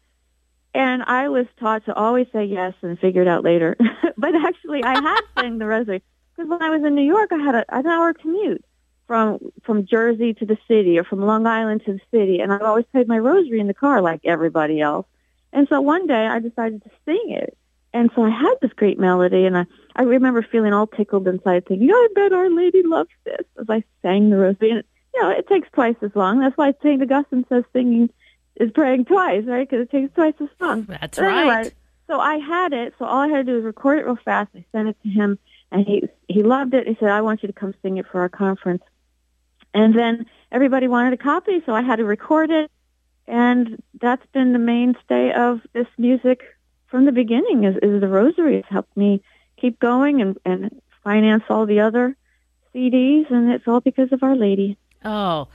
And I was taught to always say yes and figure it out later. but actually, I had sang the Rosary because when I was in New York, I had a, an hour commute from from Jersey to the city or from Long Island to the city, and I always played my rosary in the car like everybody else. And so one day I decided to sing it, and so I had this great melody, and I I remember feeling all tickled inside, thinking, "I bet Our Lady loves this." As I sang the rosary, and you know it takes twice as long. That's why Saint Augustine says singing is praying twice, right? Because it takes twice as long. That's But anyway, right. so I had it. So all I had to do was record it real fast. I sent it to him, and he he loved it. He said, "I want you to come sing it for our conference." And then everybody wanted a copy, so I had to record it. And that's been the mainstay of this music from the beginning is, is the rosary. has helped me keep going and, and finance all the other CDs, and it's all because of Our Lady. Oh.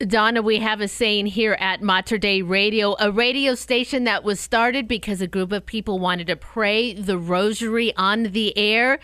Donna, we have a saying here at Mater Dei Radio, a radio station that was started because a group of people wanted to pray the rosary on the air.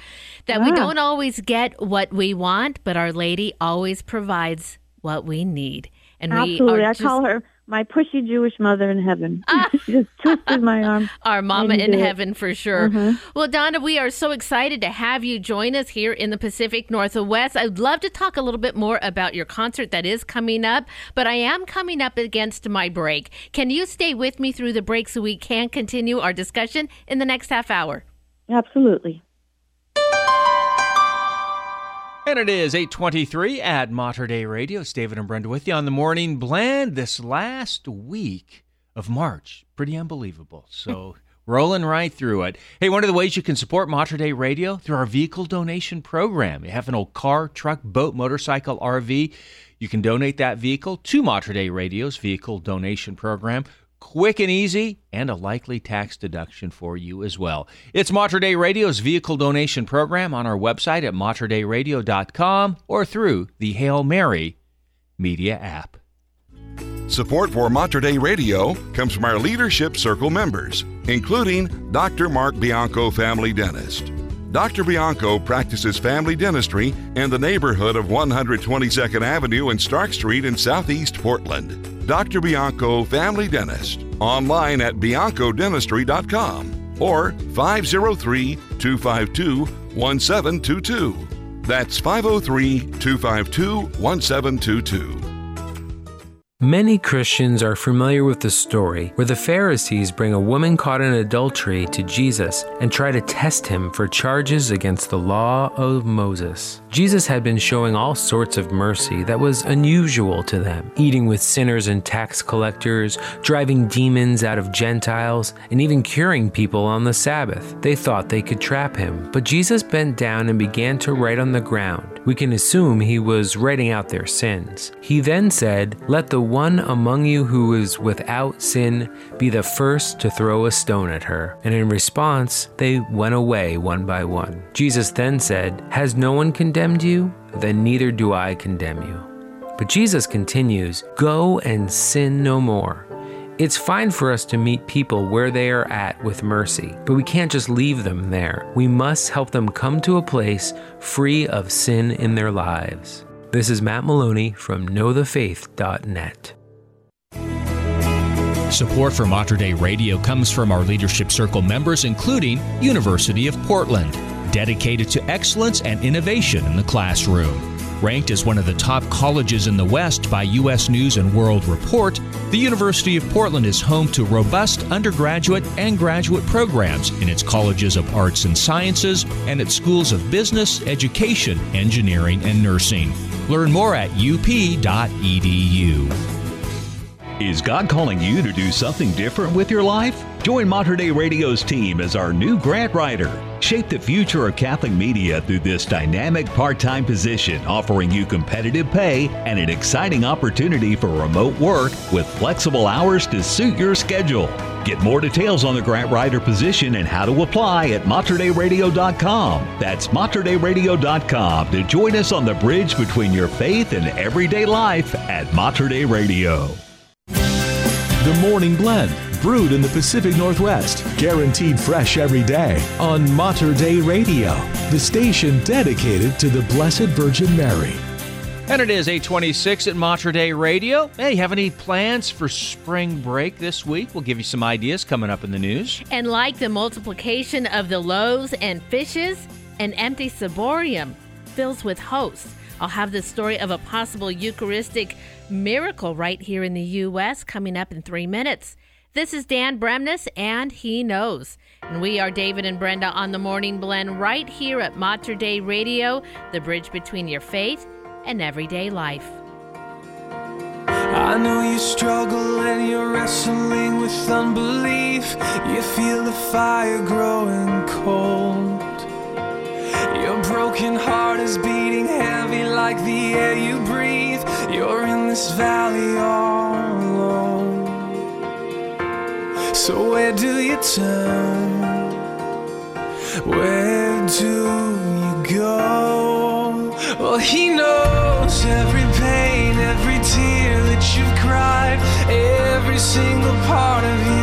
That we Ah. don't always get what we want, but Our Lady always provides what we need. And Absolutely. we are I just call her my pushy Jewish mother in heaven. she just twisted my arm. our mama in do it. heaven for sure. Mhm. Well, Donna, we are so excited to have you join us here in the Pacific Northwest. I'd love to talk a little bit more about your concert that is coming up, but I am coming up against my break. Can you stay with me through the break so we can continue our discussion in the next half hour? Absolutely. And it is 823 at Mater Dei Radio. It's David and Brenda with you on the morning blend this last week of March. Pretty unbelievable. So rolling right through it. Hey, one of the ways you can support Mater Dei Radio through our vehicle donation program. You have an old car, truck, boat, motorcycle, RV. You can donate that vehicle to Mater Dei Radio's vehicle donation program. Quick and easy, and a likely tax deduction for you as well. It's Mater Dei Radio's vehicle donation program on our website at materdeiradio.com or through the Hail Mary media app. Support for Mater Dei Radio comes from our Leadership Circle members, including Dr. Mark Bianco, family dentist. Dr. Bianco practices family dentistry in the neighborhood of 122nd Avenue and Stark Street in Southeast Portland. Dr. Bianco, family dentist, online at biancodentistry.com or 503 252 1722. That's 503 252 1722. Many Christians are familiar with the story where the Pharisees bring a woman caught in adultery to Jesus and try to test him for charges against the law of Moses. Jesus had been showing all sorts of mercy that was unusual to them, eating with sinners and tax collectors, driving demons out of Gentiles, and even curing people on the Sabbath. They thought they could trap him, but Jesus bent down and began to write on the ground. We can assume he was writing out their sins. He then said, Let the one among you who is without sin be the first to throw a stone at her. And in response, they went away one by one. Jesus then said, Has no one condemned you? Then neither do I condemn you. But Jesus continues, Go and sin no more. It's fine for us to meet people where they are at with mercy, but we can't just leave them there. We must help them come to a place free of sin in their lives. This is Matt Maloney from knowthefaith.net. Support for Mater Dei Radio comes from our Leadership Circle members, including University of Portland, dedicated to excellence and innovation in the classroom. Ranked as one of the top colleges in the West by U.S. News and World Report, the University of Portland is home to robust undergraduate and graduate programs in its colleges of arts and sciences and its schools of business, education, engineering, and nursing. Learn more at up.edu. Is God calling you to do something different with your life? Join Mater Dei Radio's team as our new grant writer. Shape the future of Catholic media through this dynamic part time position, offering you competitive pay and an exciting opportunity for remote work with flexible hours to suit your schedule. Get more details on the grant writer position and how to apply at materdeiradio.com. That's materdeiradio.com to join us on the bridge between your faith and everyday life at Mater Radio. The Morning Blend, brewed in the Pacific Northwest, guaranteed fresh every day on Mater Dei Radio, the station dedicated to the Blessed Virgin Mary. And it is 826 at Mater Dei Radio. Hey, have any plans for spring break this week? We'll give you some ideas coming up in the news. And like the multiplication of the loaves and fishes, an empty ciborium fills with hosts. I'll have the story of a possible Eucharistic miracle right here in the U.S. coming up in three minutes. This is Dan Bremnes, and he knows. And we are David and Brenda on the Morning Blend right here at Mater Dei Radio, the bridge between your faith and everyday life. I know you struggle and you're wrestling with unbelief. You feel the fire growing cold. Your broken heart is beating heavy like the air you breathe. You're in this valley all. So, where do you turn? Where do you go? Well, He knows every pain, every tear that you've cried, every single part of you.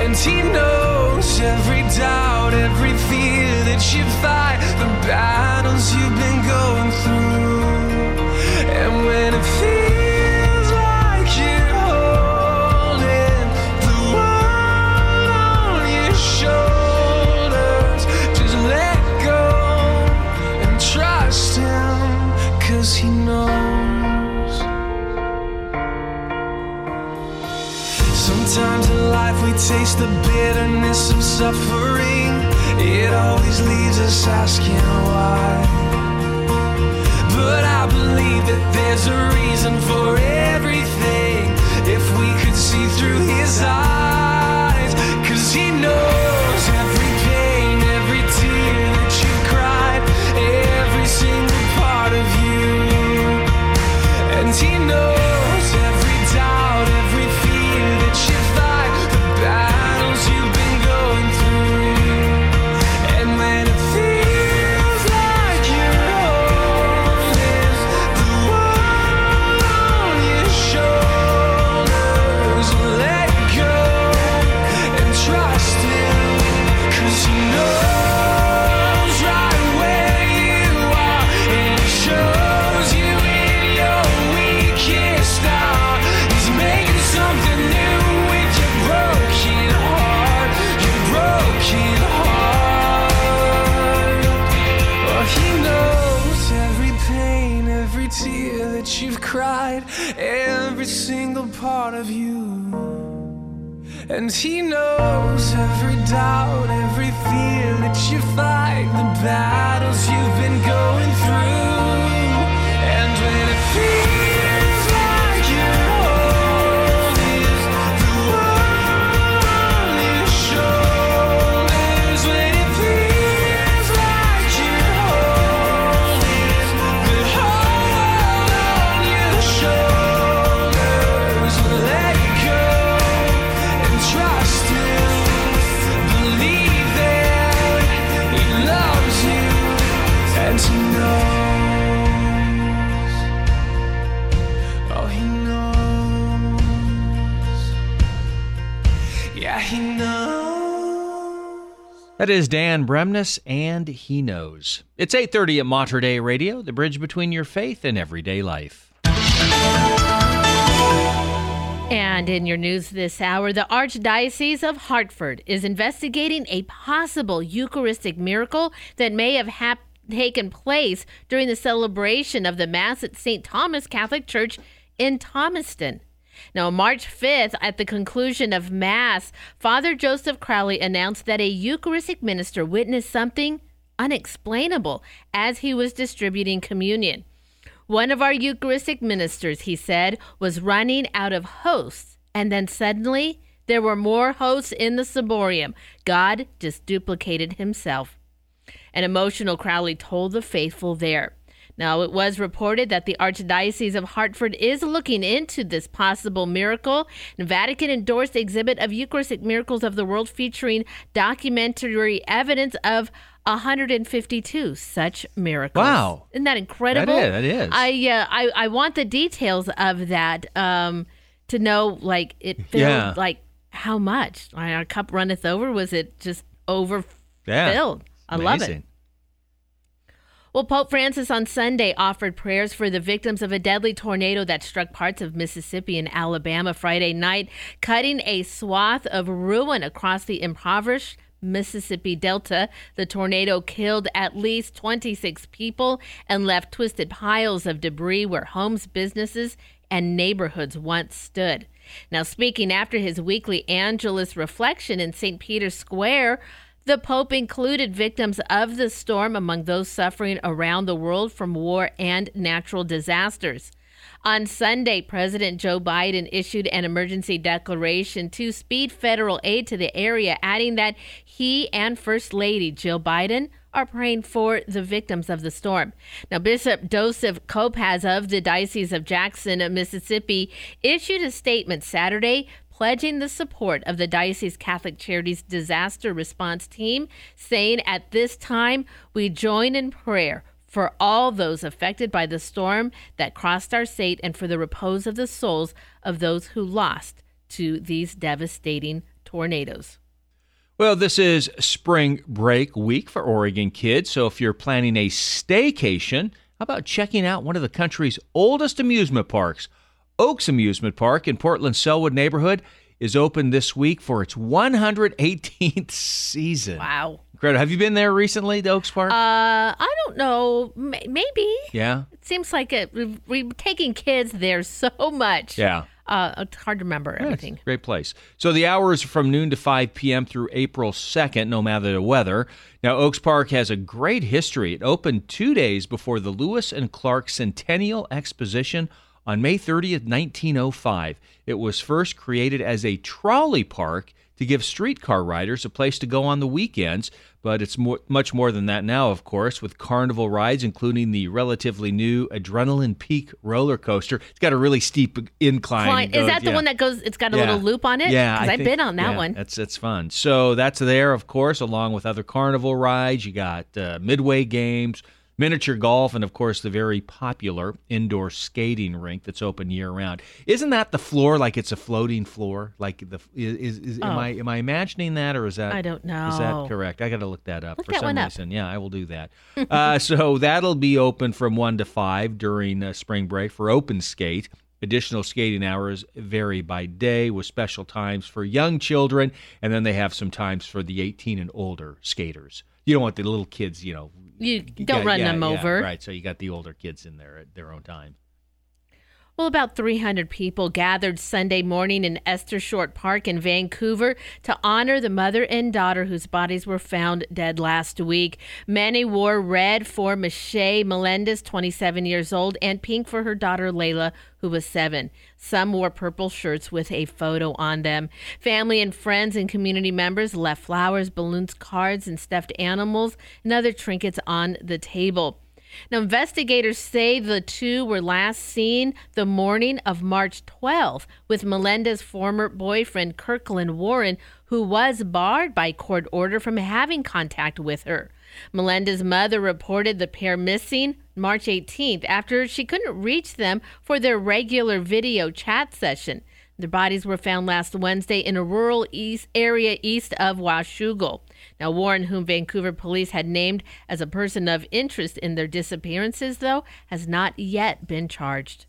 And he knows every doubt, every fear that you fight, the battles you've been going through. Life we taste the bitterness of suffering. It always leaves us asking why. But I believe that there's a reason for everything. If we could see through his eyes, cause he knows And he knows every doubt, every fear that you fight, the battles you've been going through. That is Dan Bremnes, and he knows. It's 8.30 at Mater Dei Radio, the bridge between your faith and everyday life. And in your news this hour, the Archdiocese of Hartford is investigating a possible Eucharistic miracle that may have hap- taken place during the celebration of the Mass at St. Thomas Catholic Church in Thomaston. Now, March 5th, at the conclusion of Mass, Father Joseph Crowley announced that a Eucharistic minister witnessed something unexplainable as he was distributing communion. One of our Eucharistic ministers, he said, was running out of hosts, and then suddenly there were more hosts in the ciborium. God just duplicated himself. An emotional Crowley told the faithful there. Now, it was reported that the Archdiocese of Hartford is looking into this possible miracle. The Vatican endorsed exhibit of Eucharistic miracles of the world featuring documentary evidence of 152 such miracles. Wow. Isn't that incredible? That is, that is. I, uh, I, I want the details of that um, to know, like, it filled, Yeah. like, how much? Our cup runneth over. Was it just overfilled? Yeah. I love it. Well, Pope Francis on Sunday offered prayers for the victims of a deadly tornado that struck parts of Mississippi and Alabama Friday night, cutting a swath of ruin across the impoverished Mississippi Delta. The tornado killed at least 26 people and left twisted piles of debris where homes, businesses, and neighborhoods once stood. Now, speaking after his weekly Angelus reflection in St. Peter's Square, the Pope included victims of the storm among those suffering around the world from war and natural disasters. On Sunday, President Joe Biden issued an emergency declaration to speed federal aid to the area, adding that he and First Lady Jill Biden are praying for the victims of the storm. Now, Bishop Joseph Kopacz of the Diocese of Jackson, Mississippi, issued a statement Saturday pledging the support of the Diocese Catholic Charities Disaster Response Team, saying at this time we join in prayer for all those affected by the storm that crossed our state and for the repose of the souls of those who lost to these devastating tornadoes. Well, this is spring break week for Oregon kids. So if you're planning a staycation, how about checking out one of the country's oldest amusement parks? Oaks Amusement Park in Portland's Sellwood neighborhood is open this week for its 118th season. Wow. Incredible. Have you been there recently, the Oaks Park? Uh, I don't know. Maybe. yeah. It seems like it, we've, we're taking kids there so much. Yeah. Uh, it's hard to remember everything. Great place. So the hours are from noon to 5 p.m. through April 2nd, no matter the weather. Now, Oaks Park has a great history. It opened two days before the Lewis and Clark Centennial Exposition on May 30th, 1905. It was first created as a trolley park to give streetcar riders a place to go on the weekends, but it's more, much more than that now, of course, with carnival rides, including the relatively new Adrenaline Peak roller coaster. It's got a really steep incline. Is goes- that the yeah. one that goes? It's got a Yeah. little loop on it. Yeah, because I've think- been on that yeah, one. That's that's fun. So that's there, of course, along with other carnival rides. You got uh, midway games, miniature golf, and of course the very popular indoor skating rink that's open year round. Isn't that the floor like it's a floating floor? Like the is, is, is am Oh. I am I imagining that or is that I don't know. Is that correct? I got to look that up Look for that some one up. reason. Yeah, I will do that. uh, so that'll be open from one to five during uh, spring break for open skate. Additional skating hours vary by day with special times for young children, and then they have some times for the 18 and older skaters. You don't want the little kids, you know. You don't got- run yeah, them yeah, over. right? So you got the older kids in there at their own time. Well, about 300 people gathered Sunday morning in Esther Short Park in Vancouver to honor the mother and daughter whose bodies were found dead last week. Many wore red for Michelle Melendez, 27 years old, and pink for her daughter Layla, who was seven. Some wore purple shirts with a photo on them. Family and friends and community members left flowers, balloons, cards, and stuffed animals and other trinkets on the table. Now, investigators say the two were last seen the morning of March 12th with Melendez's former boyfriend, Kirkland Warren, who was barred by court order from having contact with her. Melendez's mother reported the pair missing March 18th after she couldn't reach them for their regular video chat session. Their bodies were found last Wednesday in a rural east area east of Washougal. Now, Warren, whom Vancouver police had named as a person of interest in their disappearances, though, has not yet been charged.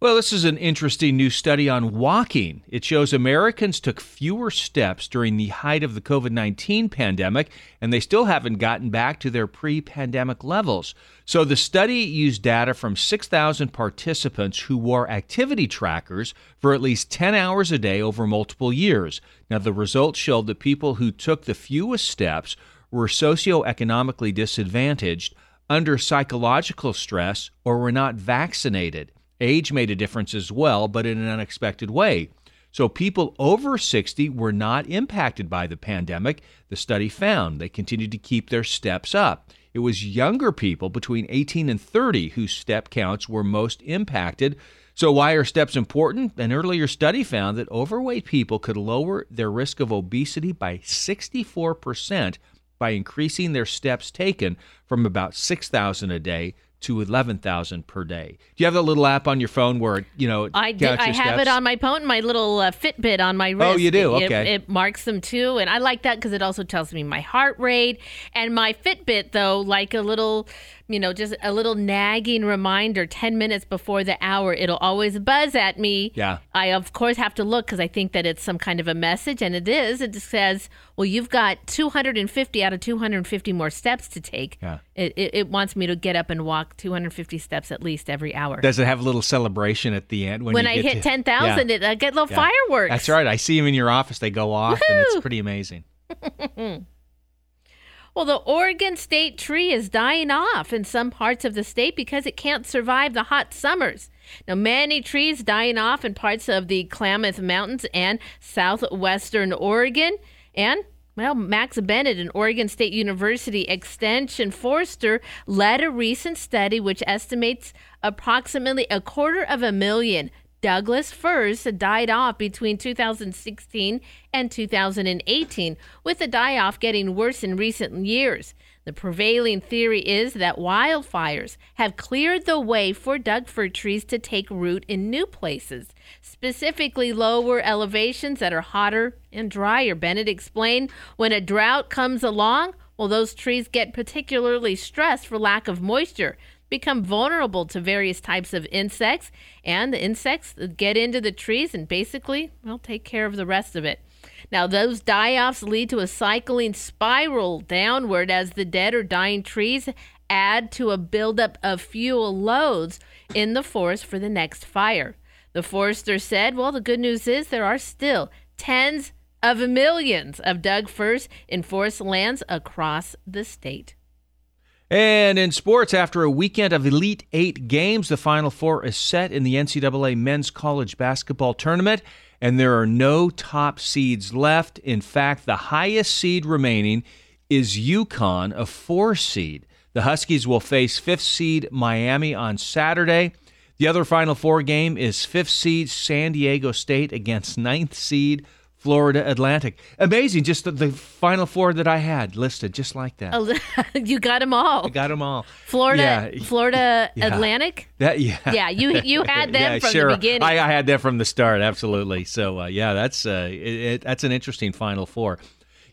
Well, this is an interesting new study on walking. It shows Americans took fewer steps during the height of the COVID 19 pandemic, and they still haven't gotten back to their pre pandemic levels. So the study used data from 6,000 participants who wore activity trackers for at least 10 hours a day over multiple years. Now, the results showed that people who took the fewest steps were socioeconomically disadvantaged, under psychological stress, or were not vaccinated. Age made a difference as well, but in an unexpected way. So people over 60 were not impacted by the pandemic, the study found. They continued to keep their steps up. It was younger people between 18 and 30 whose step counts were most impacted. So, why are steps important? An earlier study found that overweight people could lower their risk of obesity by 64% by increasing their steps taken from about 6,000 a day to 11,000 per day. Do you have that little app on your phone where, you know, I did, I have it on my phone, my little uh, Fitbit on my wrist. Oh, you do? It- Okay. It, marks them too. And I like that because it also tells me my heart rate. And my Fitbit, though, like a little, you know, just a little nagging reminder 10 minutes before the hour, it'll always buzz at me. Yeah. I, of course, have to look because I think that it's some kind of a message. And it is. It just says, well, you've got 250 out of 250 more steps to take. Yeah. It, it, it wants me to get up and walk 250 steps at least every hour. Does it have a little celebration at the end when, when you I hit to- 10,000, Yeah. it, I get little Yeah. fireworks. That's right. I see them in your office. They go off, and it's pretty amazing. well, the Oregon state tree is dying off in some parts of the state because it can't survive the hot summers. Now, many trees dying off in parts of the Klamath Mountains and southwestern Oregon. And, well, Max Bennett, an Oregon State University Extension forester, led a recent study which estimates approximately a quarter of a million Douglas firs died off between 2016 and 2018, with the die off getting worse in recent years. The prevailing theory is that wildfires have cleared the way for Doug fir trees to take root in new places, specifically lower elevations that are hotter and drier. Bennett explained when a drought comes along, well, those trees get particularly stressed for lack of moisture become vulnerable to various types of insects, and the insects get into the trees and basically, well, take care of the rest of it. Now, those die offs lead to a cycling spiral downward as the dead or dying trees add to a buildup of fuel loads in the forest for the next fire. The forester said, Well, the good news is there are still tens of millions of Doug firs in forest lands across the state. And in sports, after a weekend of Elite Eight games, the Final Four is set in the NCAA men's college basketball tournament, and there are no top seeds left. In fact, the highest seed remaining is UConn, a four seed. The Huskies will face fifth seed Miami on Saturday. The other Final Four game is fifth seed San Diego State against ninth seed Florida Atlantic. Amazing, just the, the Final Four that I had listed, just like that. you got them all. I got them all. Florida, Yeah. Florida Yeah. Atlantic. That yeah. Yeah, you you had them yeah, from sure. the beginning. I, I had that from the start, absolutely. So uh, yeah, that's uh, it, it, that's an interesting Final Four.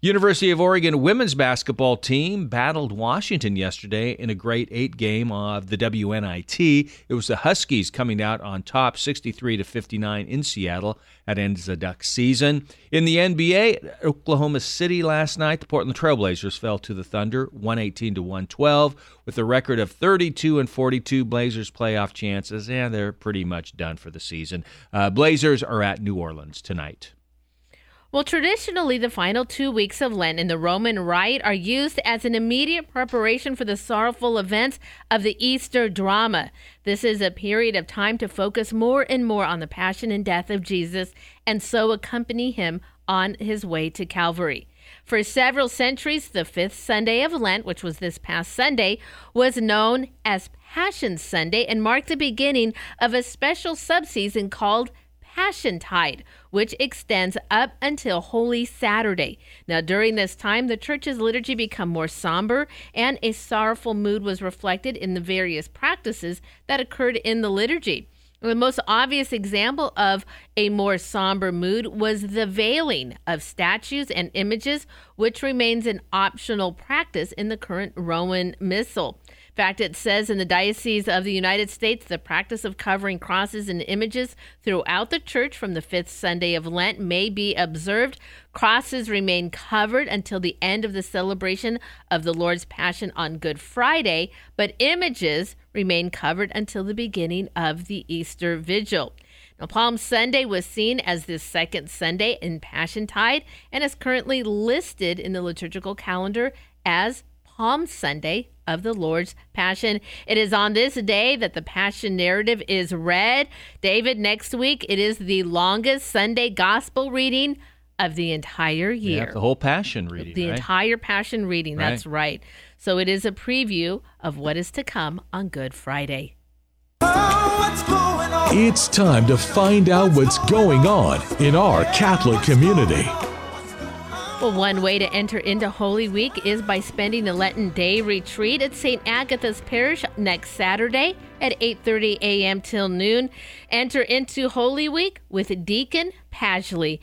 University of Oregon women's basketball team battled Washington yesterday in a great eight game of the WNIT. It was the Huskies coming out on top 63 to 59 in Seattle at ends the Duck season. In the NBA, Oklahoma City last night, the Portland Trailblazers fell to the Thunder 118 to 112 with a record of 32 and 42 Blazers playoff chances and they're pretty much done for the season. Uh, Blazers are at New Orleans tonight. Well, traditionally, the final two weeks of Lent in the Roman Rite are used as an immediate preparation for the sorrowful events of the Easter drama. This is a period of time to focus more and more on the passion and death of Jesus and so accompany him on his way to Calvary. For several centuries, the fifth Sunday of Lent, which was this past Sunday, was known as Passion Sunday and marked the beginning of a special subseason called Passiontide, which extends up until Holy Saturday. Now, during this time, the church's liturgy became more somber, and a sorrowful mood was reflected in the various practices that occurred in the liturgy. The most obvious example of a more somber mood was the veiling of statues and images, which remains an optional practice in the current Roman Missal. Fact, it says in the Diocese of the United States, the practice of covering crosses and images throughout the church from the fifth Sunday of Lent may be observed. Crosses remain covered until the end of the celebration of the Lord's Passion on Good Friday, but images remain covered until the beginning of the Easter Vigil. Now, Palm Sunday was seen as the second Sunday in Passiontide and is currently listed in the liturgical calendar as Palm Sunday of the Lord's Passion. It is on this day that the Passion narrative is read. David, next week it is the longest Sunday gospel reading of the entire year. Yeah, the whole Passion reading. The right? entire Passion reading, that's right. So it is a preview of what is to come on Good Friday. It's time to find out what's going on in our Catholic community. Well, one way to enter into Holy Week is by spending the Lenten Day retreat at St. Agatha's Parish next Saturday at 8:30 a.m. till noon. Enter into Holy Week with Deacon Pasley.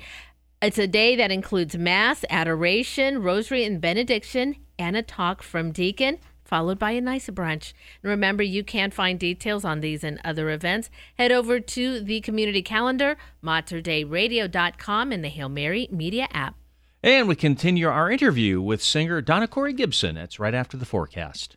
It's a day that includes Mass, adoration, rosary, and benediction, and a talk from Deacon followed by a nice brunch. And remember, you can find details on these and other events. Head over to the community calendar, materdeiradio.com, and the Hail Mary Media app. And we continue our interview with singer Donna Cori Gibson. That's right after the forecast.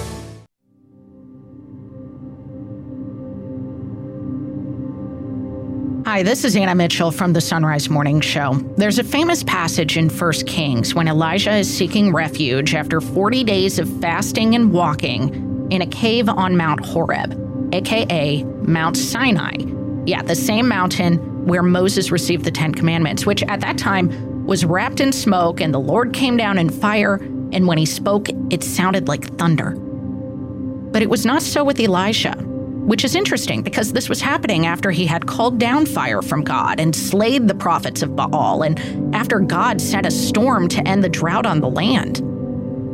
Hi, this is Anna Mitchell from the Sunrise Morning Show. There's a famous passage in 1 Kings when Elijah is seeking refuge after 40 days of fasting and walking in a cave on Mount Horeb, aka Mount Sinai. Yeah, the same mountain where Moses received the Ten Commandments, which at that time was wrapped in smoke, and the Lord came down in fire, and when he spoke, it sounded like thunder. But it was not so with Elijah which is interesting because this was happening after he had called down fire from God and slayed the prophets of Baal, and after God sent a storm to end the drought on the land.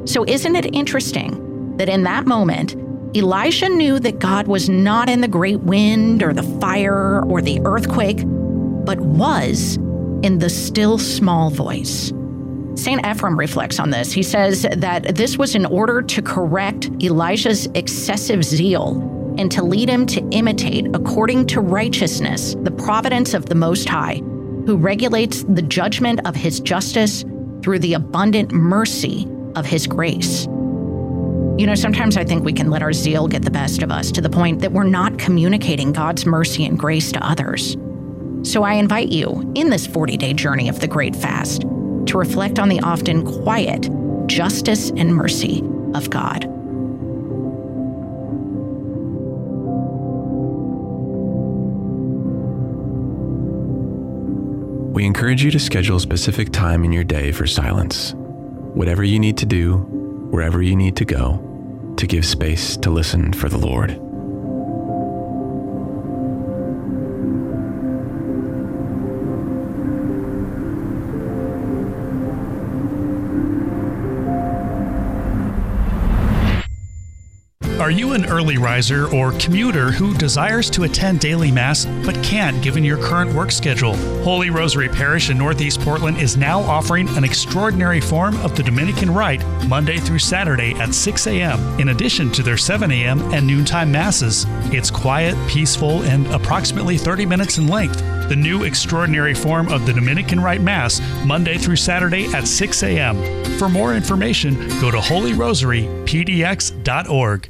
So, isn't it interesting that in that moment, Elisha knew that God was not in the great wind or the fire or the earthquake, but was in the still small voice? St. Ephrem reflects on this. He says that this was in order to correct Elijah's excessive zeal and to lead him to imitate, according to righteousness, the providence of the Most High, who regulates the judgment of his justice through the abundant mercy of his grace. You know, sometimes I think we can let our zeal get the best of us to the point that we're not communicating God's mercy and grace to others. So I invite you, in this 40 day journey of the Great Fast, to reflect on the often quiet justice and mercy of God. We encourage you to schedule a specific time in your day for silence. Whatever you need to do, wherever you need to go, to give space to listen for the Lord. Are you an early riser or commuter who desires to attend daily Mass but can't given your current work schedule? Holy Rosary Parish in Northeast Portland is now offering an extraordinary form of the Dominican Rite Monday through Saturday at 6 a.m., in addition to their 7 a.m. and noontime Masses. It's quiet, peaceful, and approximately 30 minutes in length. The new extraordinary form of the Dominican Rite Mass, Monday through Saturday at 6 a.m. For more information, go to holyrosarypdx.org.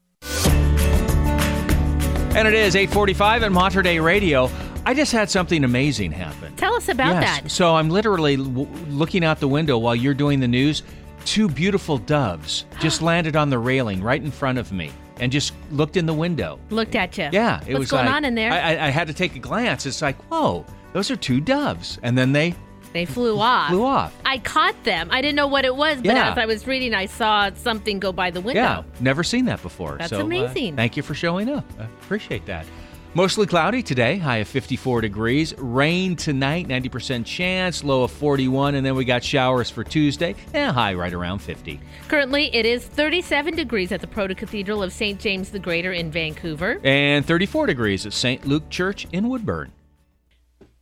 And it is 845 at Mater Dei Radio. I just had something amazing happen. Tell us about Yes. that. So I'm literally w- looking out the window while you're doing the news. Two beautiful doves just landed on the railing right in front of me and just looked in the window. Looked at you. Yeah, it What's was going like- on in there? I, I, I had to take a glance. It's like, whoa, those are two doves. And then they They flew off. flew off. I caught them. I didn't know what it was, but Yeah. as I was reading, I saw something go by the window. Yeah, never seen that before. That's so, uh, amazing. thank you for showing up. I appreciate that. Mostly cloudy today, high of 54 degrees. Rain tonight, 90% chance, low of 41. And then we got showers for Tuesday, and high right around 50. Currently, it is 37 degrees at the Proto Cathedral of St. James the Greater in Vancouver. And 34 degrees at St. Luke Church in Woodburn.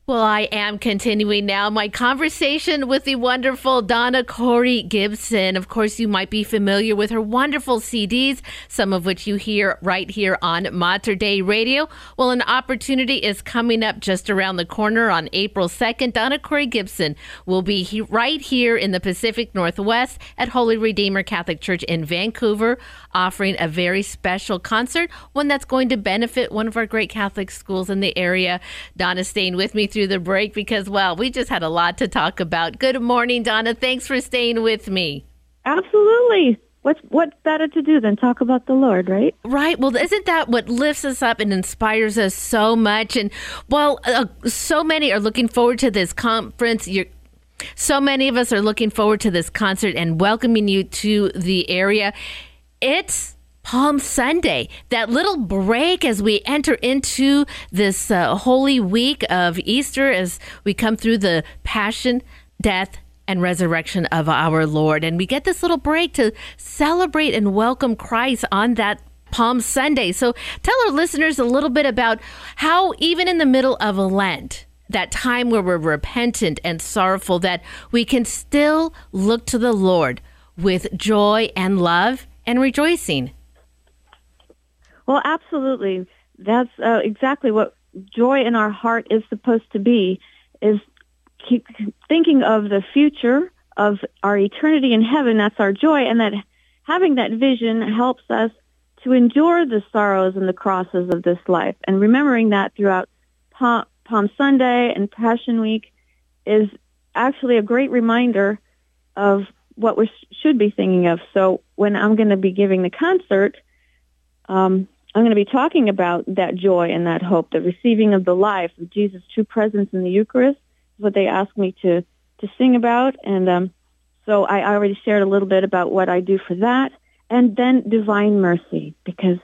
Well, I am continuing now my conversation with the wonderful Donna Cori Gibson. Of course, you might be familiar with her wonderful CDs, some of which you hear right here on Mater Dei Radio. Well, an opportunity is coming up just around the corner on April 2nd. Donna Cori Gibson will be he- right here in the Pacific Northwest at Holy Redeemer Catholic Church in Vancouver, offering a very special concert, one that's going to benefit one of our great Catholic schools in the area. Donna's staying with me through the break because, well, we just had a lot to talk about. Good morning, Donna. Thanks for staying with me. Absolutely. What's what's better to do than talk about the Lord, right? Right. Well, isn't that what lifts us up and inspires us so much? And well, uh, so many are looking forward to this conference. You're so many of us are looking forward to this concert and welcoming you to the area. It's Palm Sunday, that little break as we enter into this uh, holy week of Easter, as we come through the passion, death, and resurrection of our Lord. And we get this little break to celebrate and welcome Christ on that Palm Sunday. So tell our listeners a little bit about how, even in the middle of Lent, that time where we're repentant and sorrowful, that we can still look to the Lord with joy and love and rejoicing. Well, absolutely. That's uh, exactly what joy in our heart is supposed to be. Is keep thinking of the future of our eternity in heaven. That's our joy, and that having that vision helps us to endure the sorrows and the crosses of this life. And remembering that throughout Palm, Palm Sunday and Passion Week is actually a great reminder of what we should be thinking of. So when I'm going to be giving the concert, um, I'm going to be talking about that joy and that hope, the receiving of the life of Jesus' true presence in the Eucharist is what they asked me to, to sing about. And um, so I already shared a little bit about what I do for that. And then divine mercy, because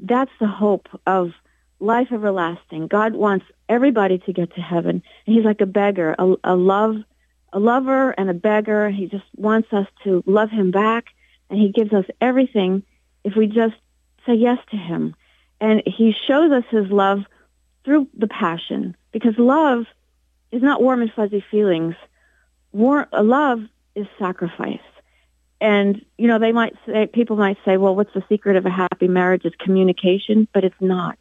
that's the hope of life everlasting. God wants everybody to get to heaven. And he's like a beggar, a, a love, a lover and a beggar. He just wants us to love him back. And he gives us everything if we just say yes to him. And he shows us his love through the passion because love is not warm and fuzzy feelings. War, love is sacrifice. And, you know, they might say, people might say, well, what's the secret of a happy marriage? It's communication, but it's not.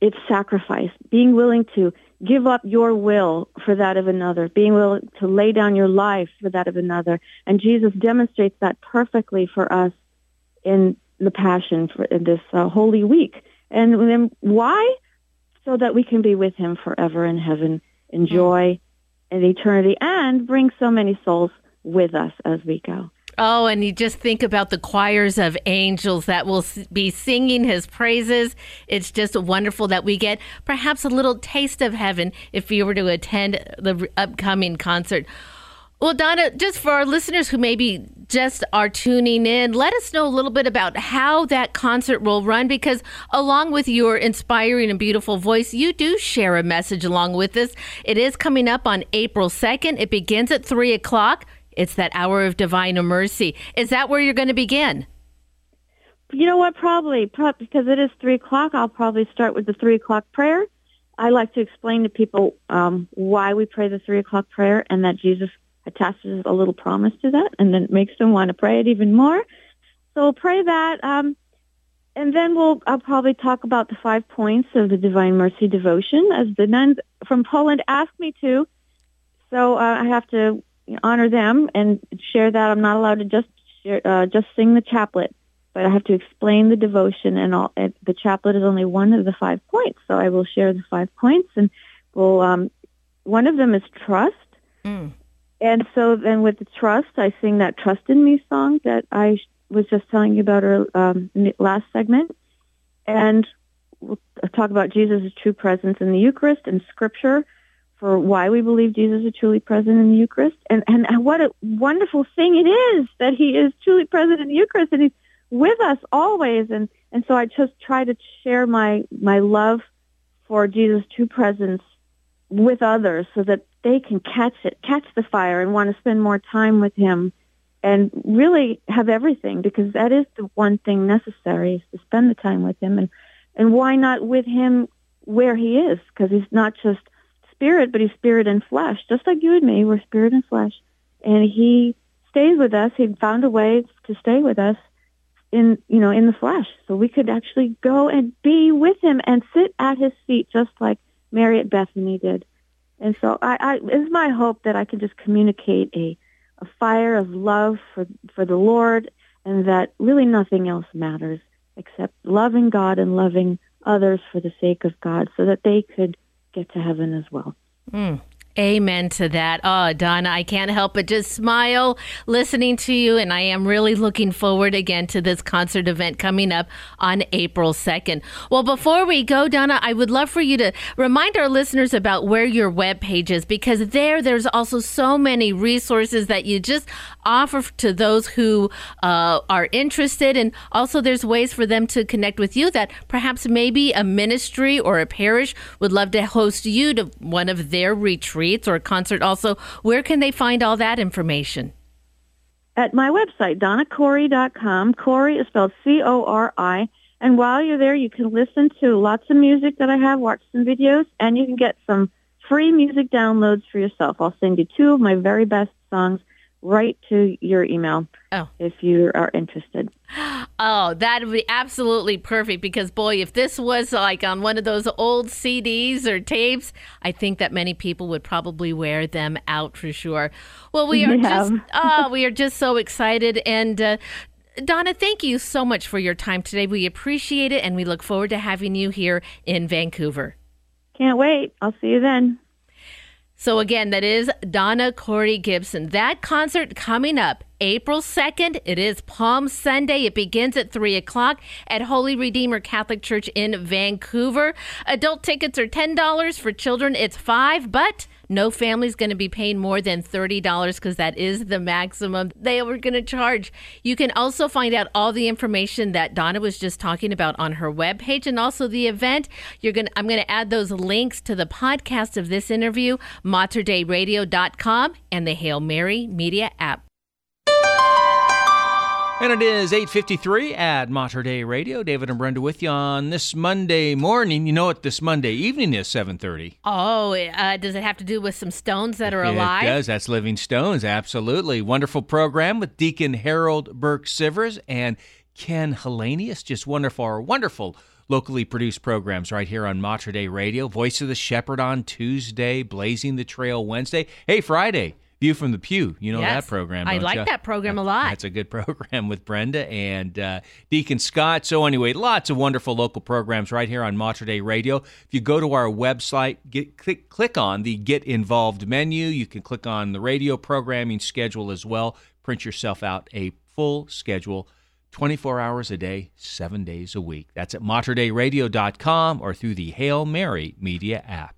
It's sacrifice. Being willing to give up your will for that of another, being willing to lay down your life for that of another. And Jesus demonstrates that perfectly for us in the Passion for in this uh, Holy Week. And then why? So that we can be with him forever in heaven, enjoy and eternity, and bring so many souls with us as we go. Oh, and you just think about the choirs of angels that will be singing his praises. It's just wonderful that we get perhaps a little taste of heaven if we were to attend the upcoming concert. Well, Donna, just for our listeners who maybe just are tuning in, let us know a little bit about how that concert will run because, along with your inspiring and beautiful voice, you do share a message along with this. It is coming up on April 2nd. It begins at 3 o'clock. It's that hour of divine mercy. Is that where you're going to begin? You know what? Probably, pro- because it is three o'clock. I'll probably start with the three o'clock prayer. I like to explain to people um, why we pray the three o'clock prayer, and that Jesus attaches a little promise to that, and then makes them want to pray it even more. So we'll pray that, um, and then we'll. I'll probably talk about the five points of the Divine Mercy devotion, as the nuns from Poland asked me to. So uh, I have to honor them and share that. I'm not allowed to just share, uh, just sing the chaplet but I have to explain the devotion, and, all, and the chaplet is only one of the five points. So I will share the five points, and we'll. Um, one of them is trust, Mm. and so then with the trust, I sing that "Trust in Me" song that I was just telling you about earl- um, in the last segment, and we'll talk about Jesus' true presence in the Eucharist and Scripture for why we believe Jesus is truly present in the Eucharist, and and what a wonderful thing it is that He is truly present in the Eucharist, and He's with us always, and and so I just try to share my my love for Jesus' true presence with others so that they can catch it, catch the fire and want to spend more time with him and really have everything because that is the one thing necessary is to spend the time with him. And and why not with him where he is? Because he's not just spirit but he's spirit and flesh just like you and me we're spirit and flesh. And he stays with us. He found a way to stay with us in you know in the flesh. So we could actually go and be with him and sit at his feet just like Mary at Bethany did. And so I, I it's my hope that I can just communicate a a fire of love for for the Lord and that really nothing else matters except loving God and loving others for the sake of God so that they could get to heaven as well. Mm. Amen to that. Oh, Donna, I can't help but just smile listening to you. And I am really looking forward again to this concert event coming up on April 2nd. Well, before we go, Donna, I would love for you to remind our listeners about where your webpage is because there, there's also so many resources that you just offer to those who uh, are interested. And also, there's ways for them to connect with you that perhaps maybe a ministry or a parish would love to host you to one of their retreats or a concert also. Where can they find all that information? At my website, donnacori.com. Cori is spelled C-O-R-I. And while you're there, you can listen to lots of music that I have, watch some videos, and you can get some free music downloads for yourself. I'll send you two of my very best songs right to your email oh. if you are interested. Oh, that would be absolutely perfect because, boy, if this was like on one of those old CDs or tapes, I think that many people would probably wear them out for sure. Well, we are Yeah. just, oh, we are just so excited. And, uh, Donna, thank you so much for your time today. We appreciate it and we look forward to having you here in Vancouver. Can't wait. I'll see you then. So again, that is Donna Cori Gibson. That concert coming up April 2nd. It is Palm Sunday. It begins at 3 o'clock at Holy Redeemer Catholic Church in Vancouver. Adult tickets are $10. For children, it's 5 but no family's going to be paying more than $30 because that is the maximum they were going to charge. You can also find out all the information that Donna was just talking about on her webpage and also the event. You're going I'm going to add those links to the podcast of this interview, materdeiradio.com and the Hail Mary Media app. And it is 8.53 at Mater Dei Radio. David and Brenda with you on this Monday morning. You know what this Monday evening is, 7.30. Oh, uh, does it have to do with some stones that are alive? It does. That's Living Stones. Absolutely. Wonderful program with Deacon Harold Burke Sivers and Ken Hellenius. Just wonderful, wonderful locally produced programs right here on Mater Dei Radio. Voice of the Shepherd on Tuesday, Blazing the Trail Wednesday. Hey, Friday. View from the Pew. You know Yes. that program. I like ya? that program a lot. That's a good program with Brenda and uh, Deacon Scott. So anyway, lots of wonderful local programs right here on Mater Dei Radio. If you go to our website, get, click, click on the Get Involved menu. You can click on the radio programming schedule as well. Print yourself out a full schedule, 24 hours a day, seven days a week. That's at materDeiRadio.com or through the Hail Mary Media app.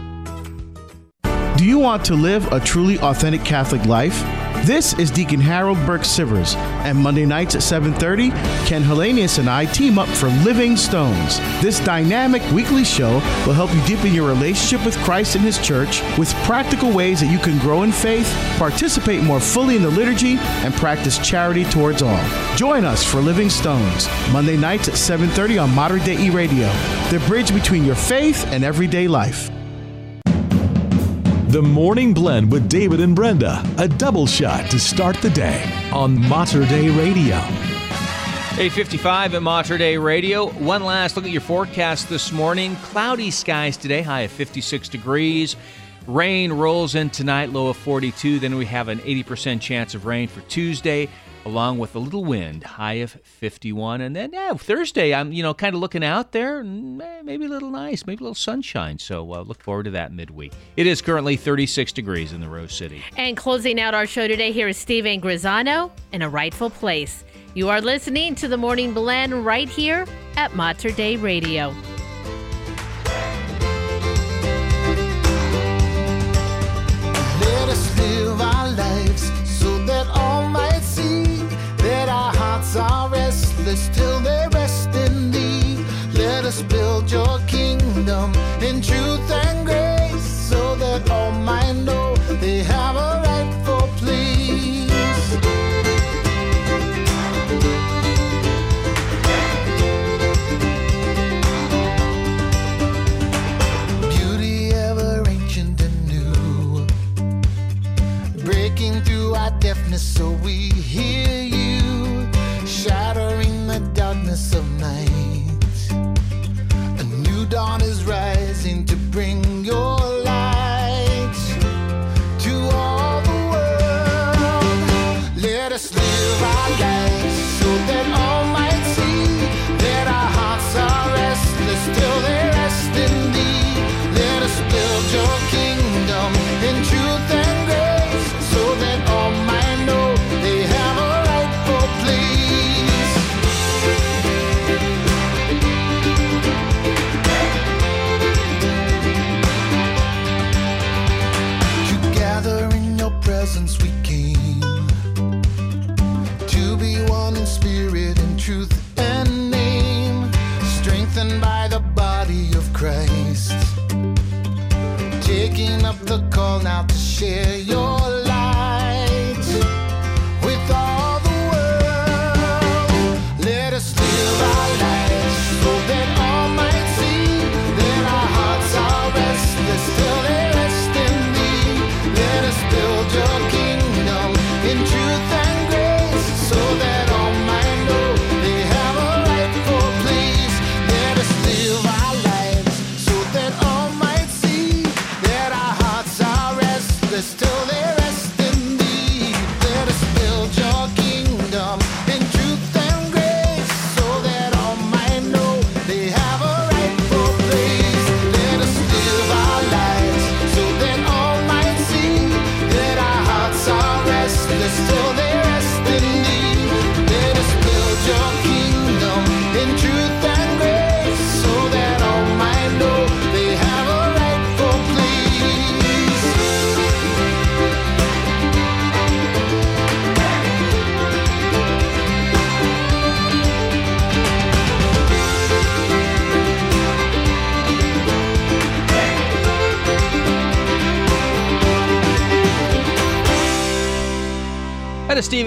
Do you want to live a truly authentic Catholic life? This is Deacon Harold Burke Sivers, and Monday nights at 7:30, Ken Hellenius and I team up for Living Stones. This dynamic weekly show will help you deepen your relationship with Christ and His church with practical ways that you can grow in faith, participate more fully in the liturgy, and practice charity towards all. Join us for Living Stones, Monday nights at 7:30 on Modern Day E Radio, the bridge between your faith and everyday life. The Morning Blend with David and Brenda, a double shot to start the day on Mater Dei Radio. 855 at Mater Dei Radio. One last look at your forecast this morning. Cloudy skies today, high of 56 degrees. Rain rolls in tonight, low of 42. Then we have an 80% chance of rain for Tuesday, along with a little wind, high of 51. And then yeah, Thursday, I'm you know kind of looking out there, eh, maybe a little nice, maybe a little sunshine. So uh, look forward to that midweek. It is currently 36 degrees in the Rose City. And closing out our show today, here is Steve Angrisano in a rightful place. You are listening to the Morning Blend right here at Mater Dei Radio. Hearts are restless till they rest in thee. Let us build your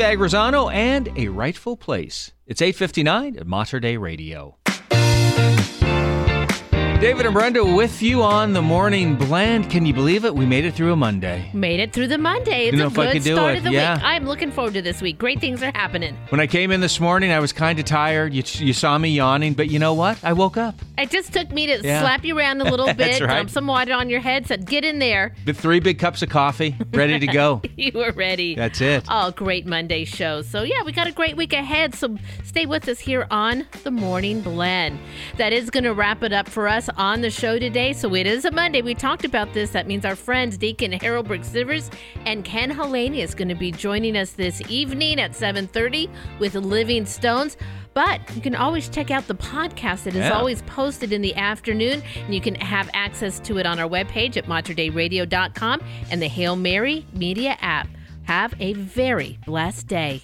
Angrisano and A Rightful Place. It's 859 at Mater Dei Radio. David and Brenda with you on the morning blend. Can you believe it? We made it through a Monday. Made it through the Monday. It's know a if I good could do start it, of the yeah. week. I'm looking forward to this week. Great things are happening. When I came in this morning, I was kind of tired. You, you saw me yawning, but you know what? I woke up. It just took me to Yeah. slap you around a little That's bit, right. dump some water on your head, said, get in there. With three big cups of coffee, ready to go. you were ready. That's it. Oh, great Monday show. So, yeah, we got a great week ahead. So, stay with us here on the Morning Blend. That is going to wrap it up for us on the show today. So, it is a Monday. We talked about this. That means our friends Deacon Harold Burke Sivers and Ken Hellenius going to be joining us this evening at 7:30 with Living Stones. But you can always check out the podcast. It is Yeah. always posted in the afternoon, and you can have access to it on our webpage at materdeiradio.com and the Hail Mary Media app. Have a very blessed day.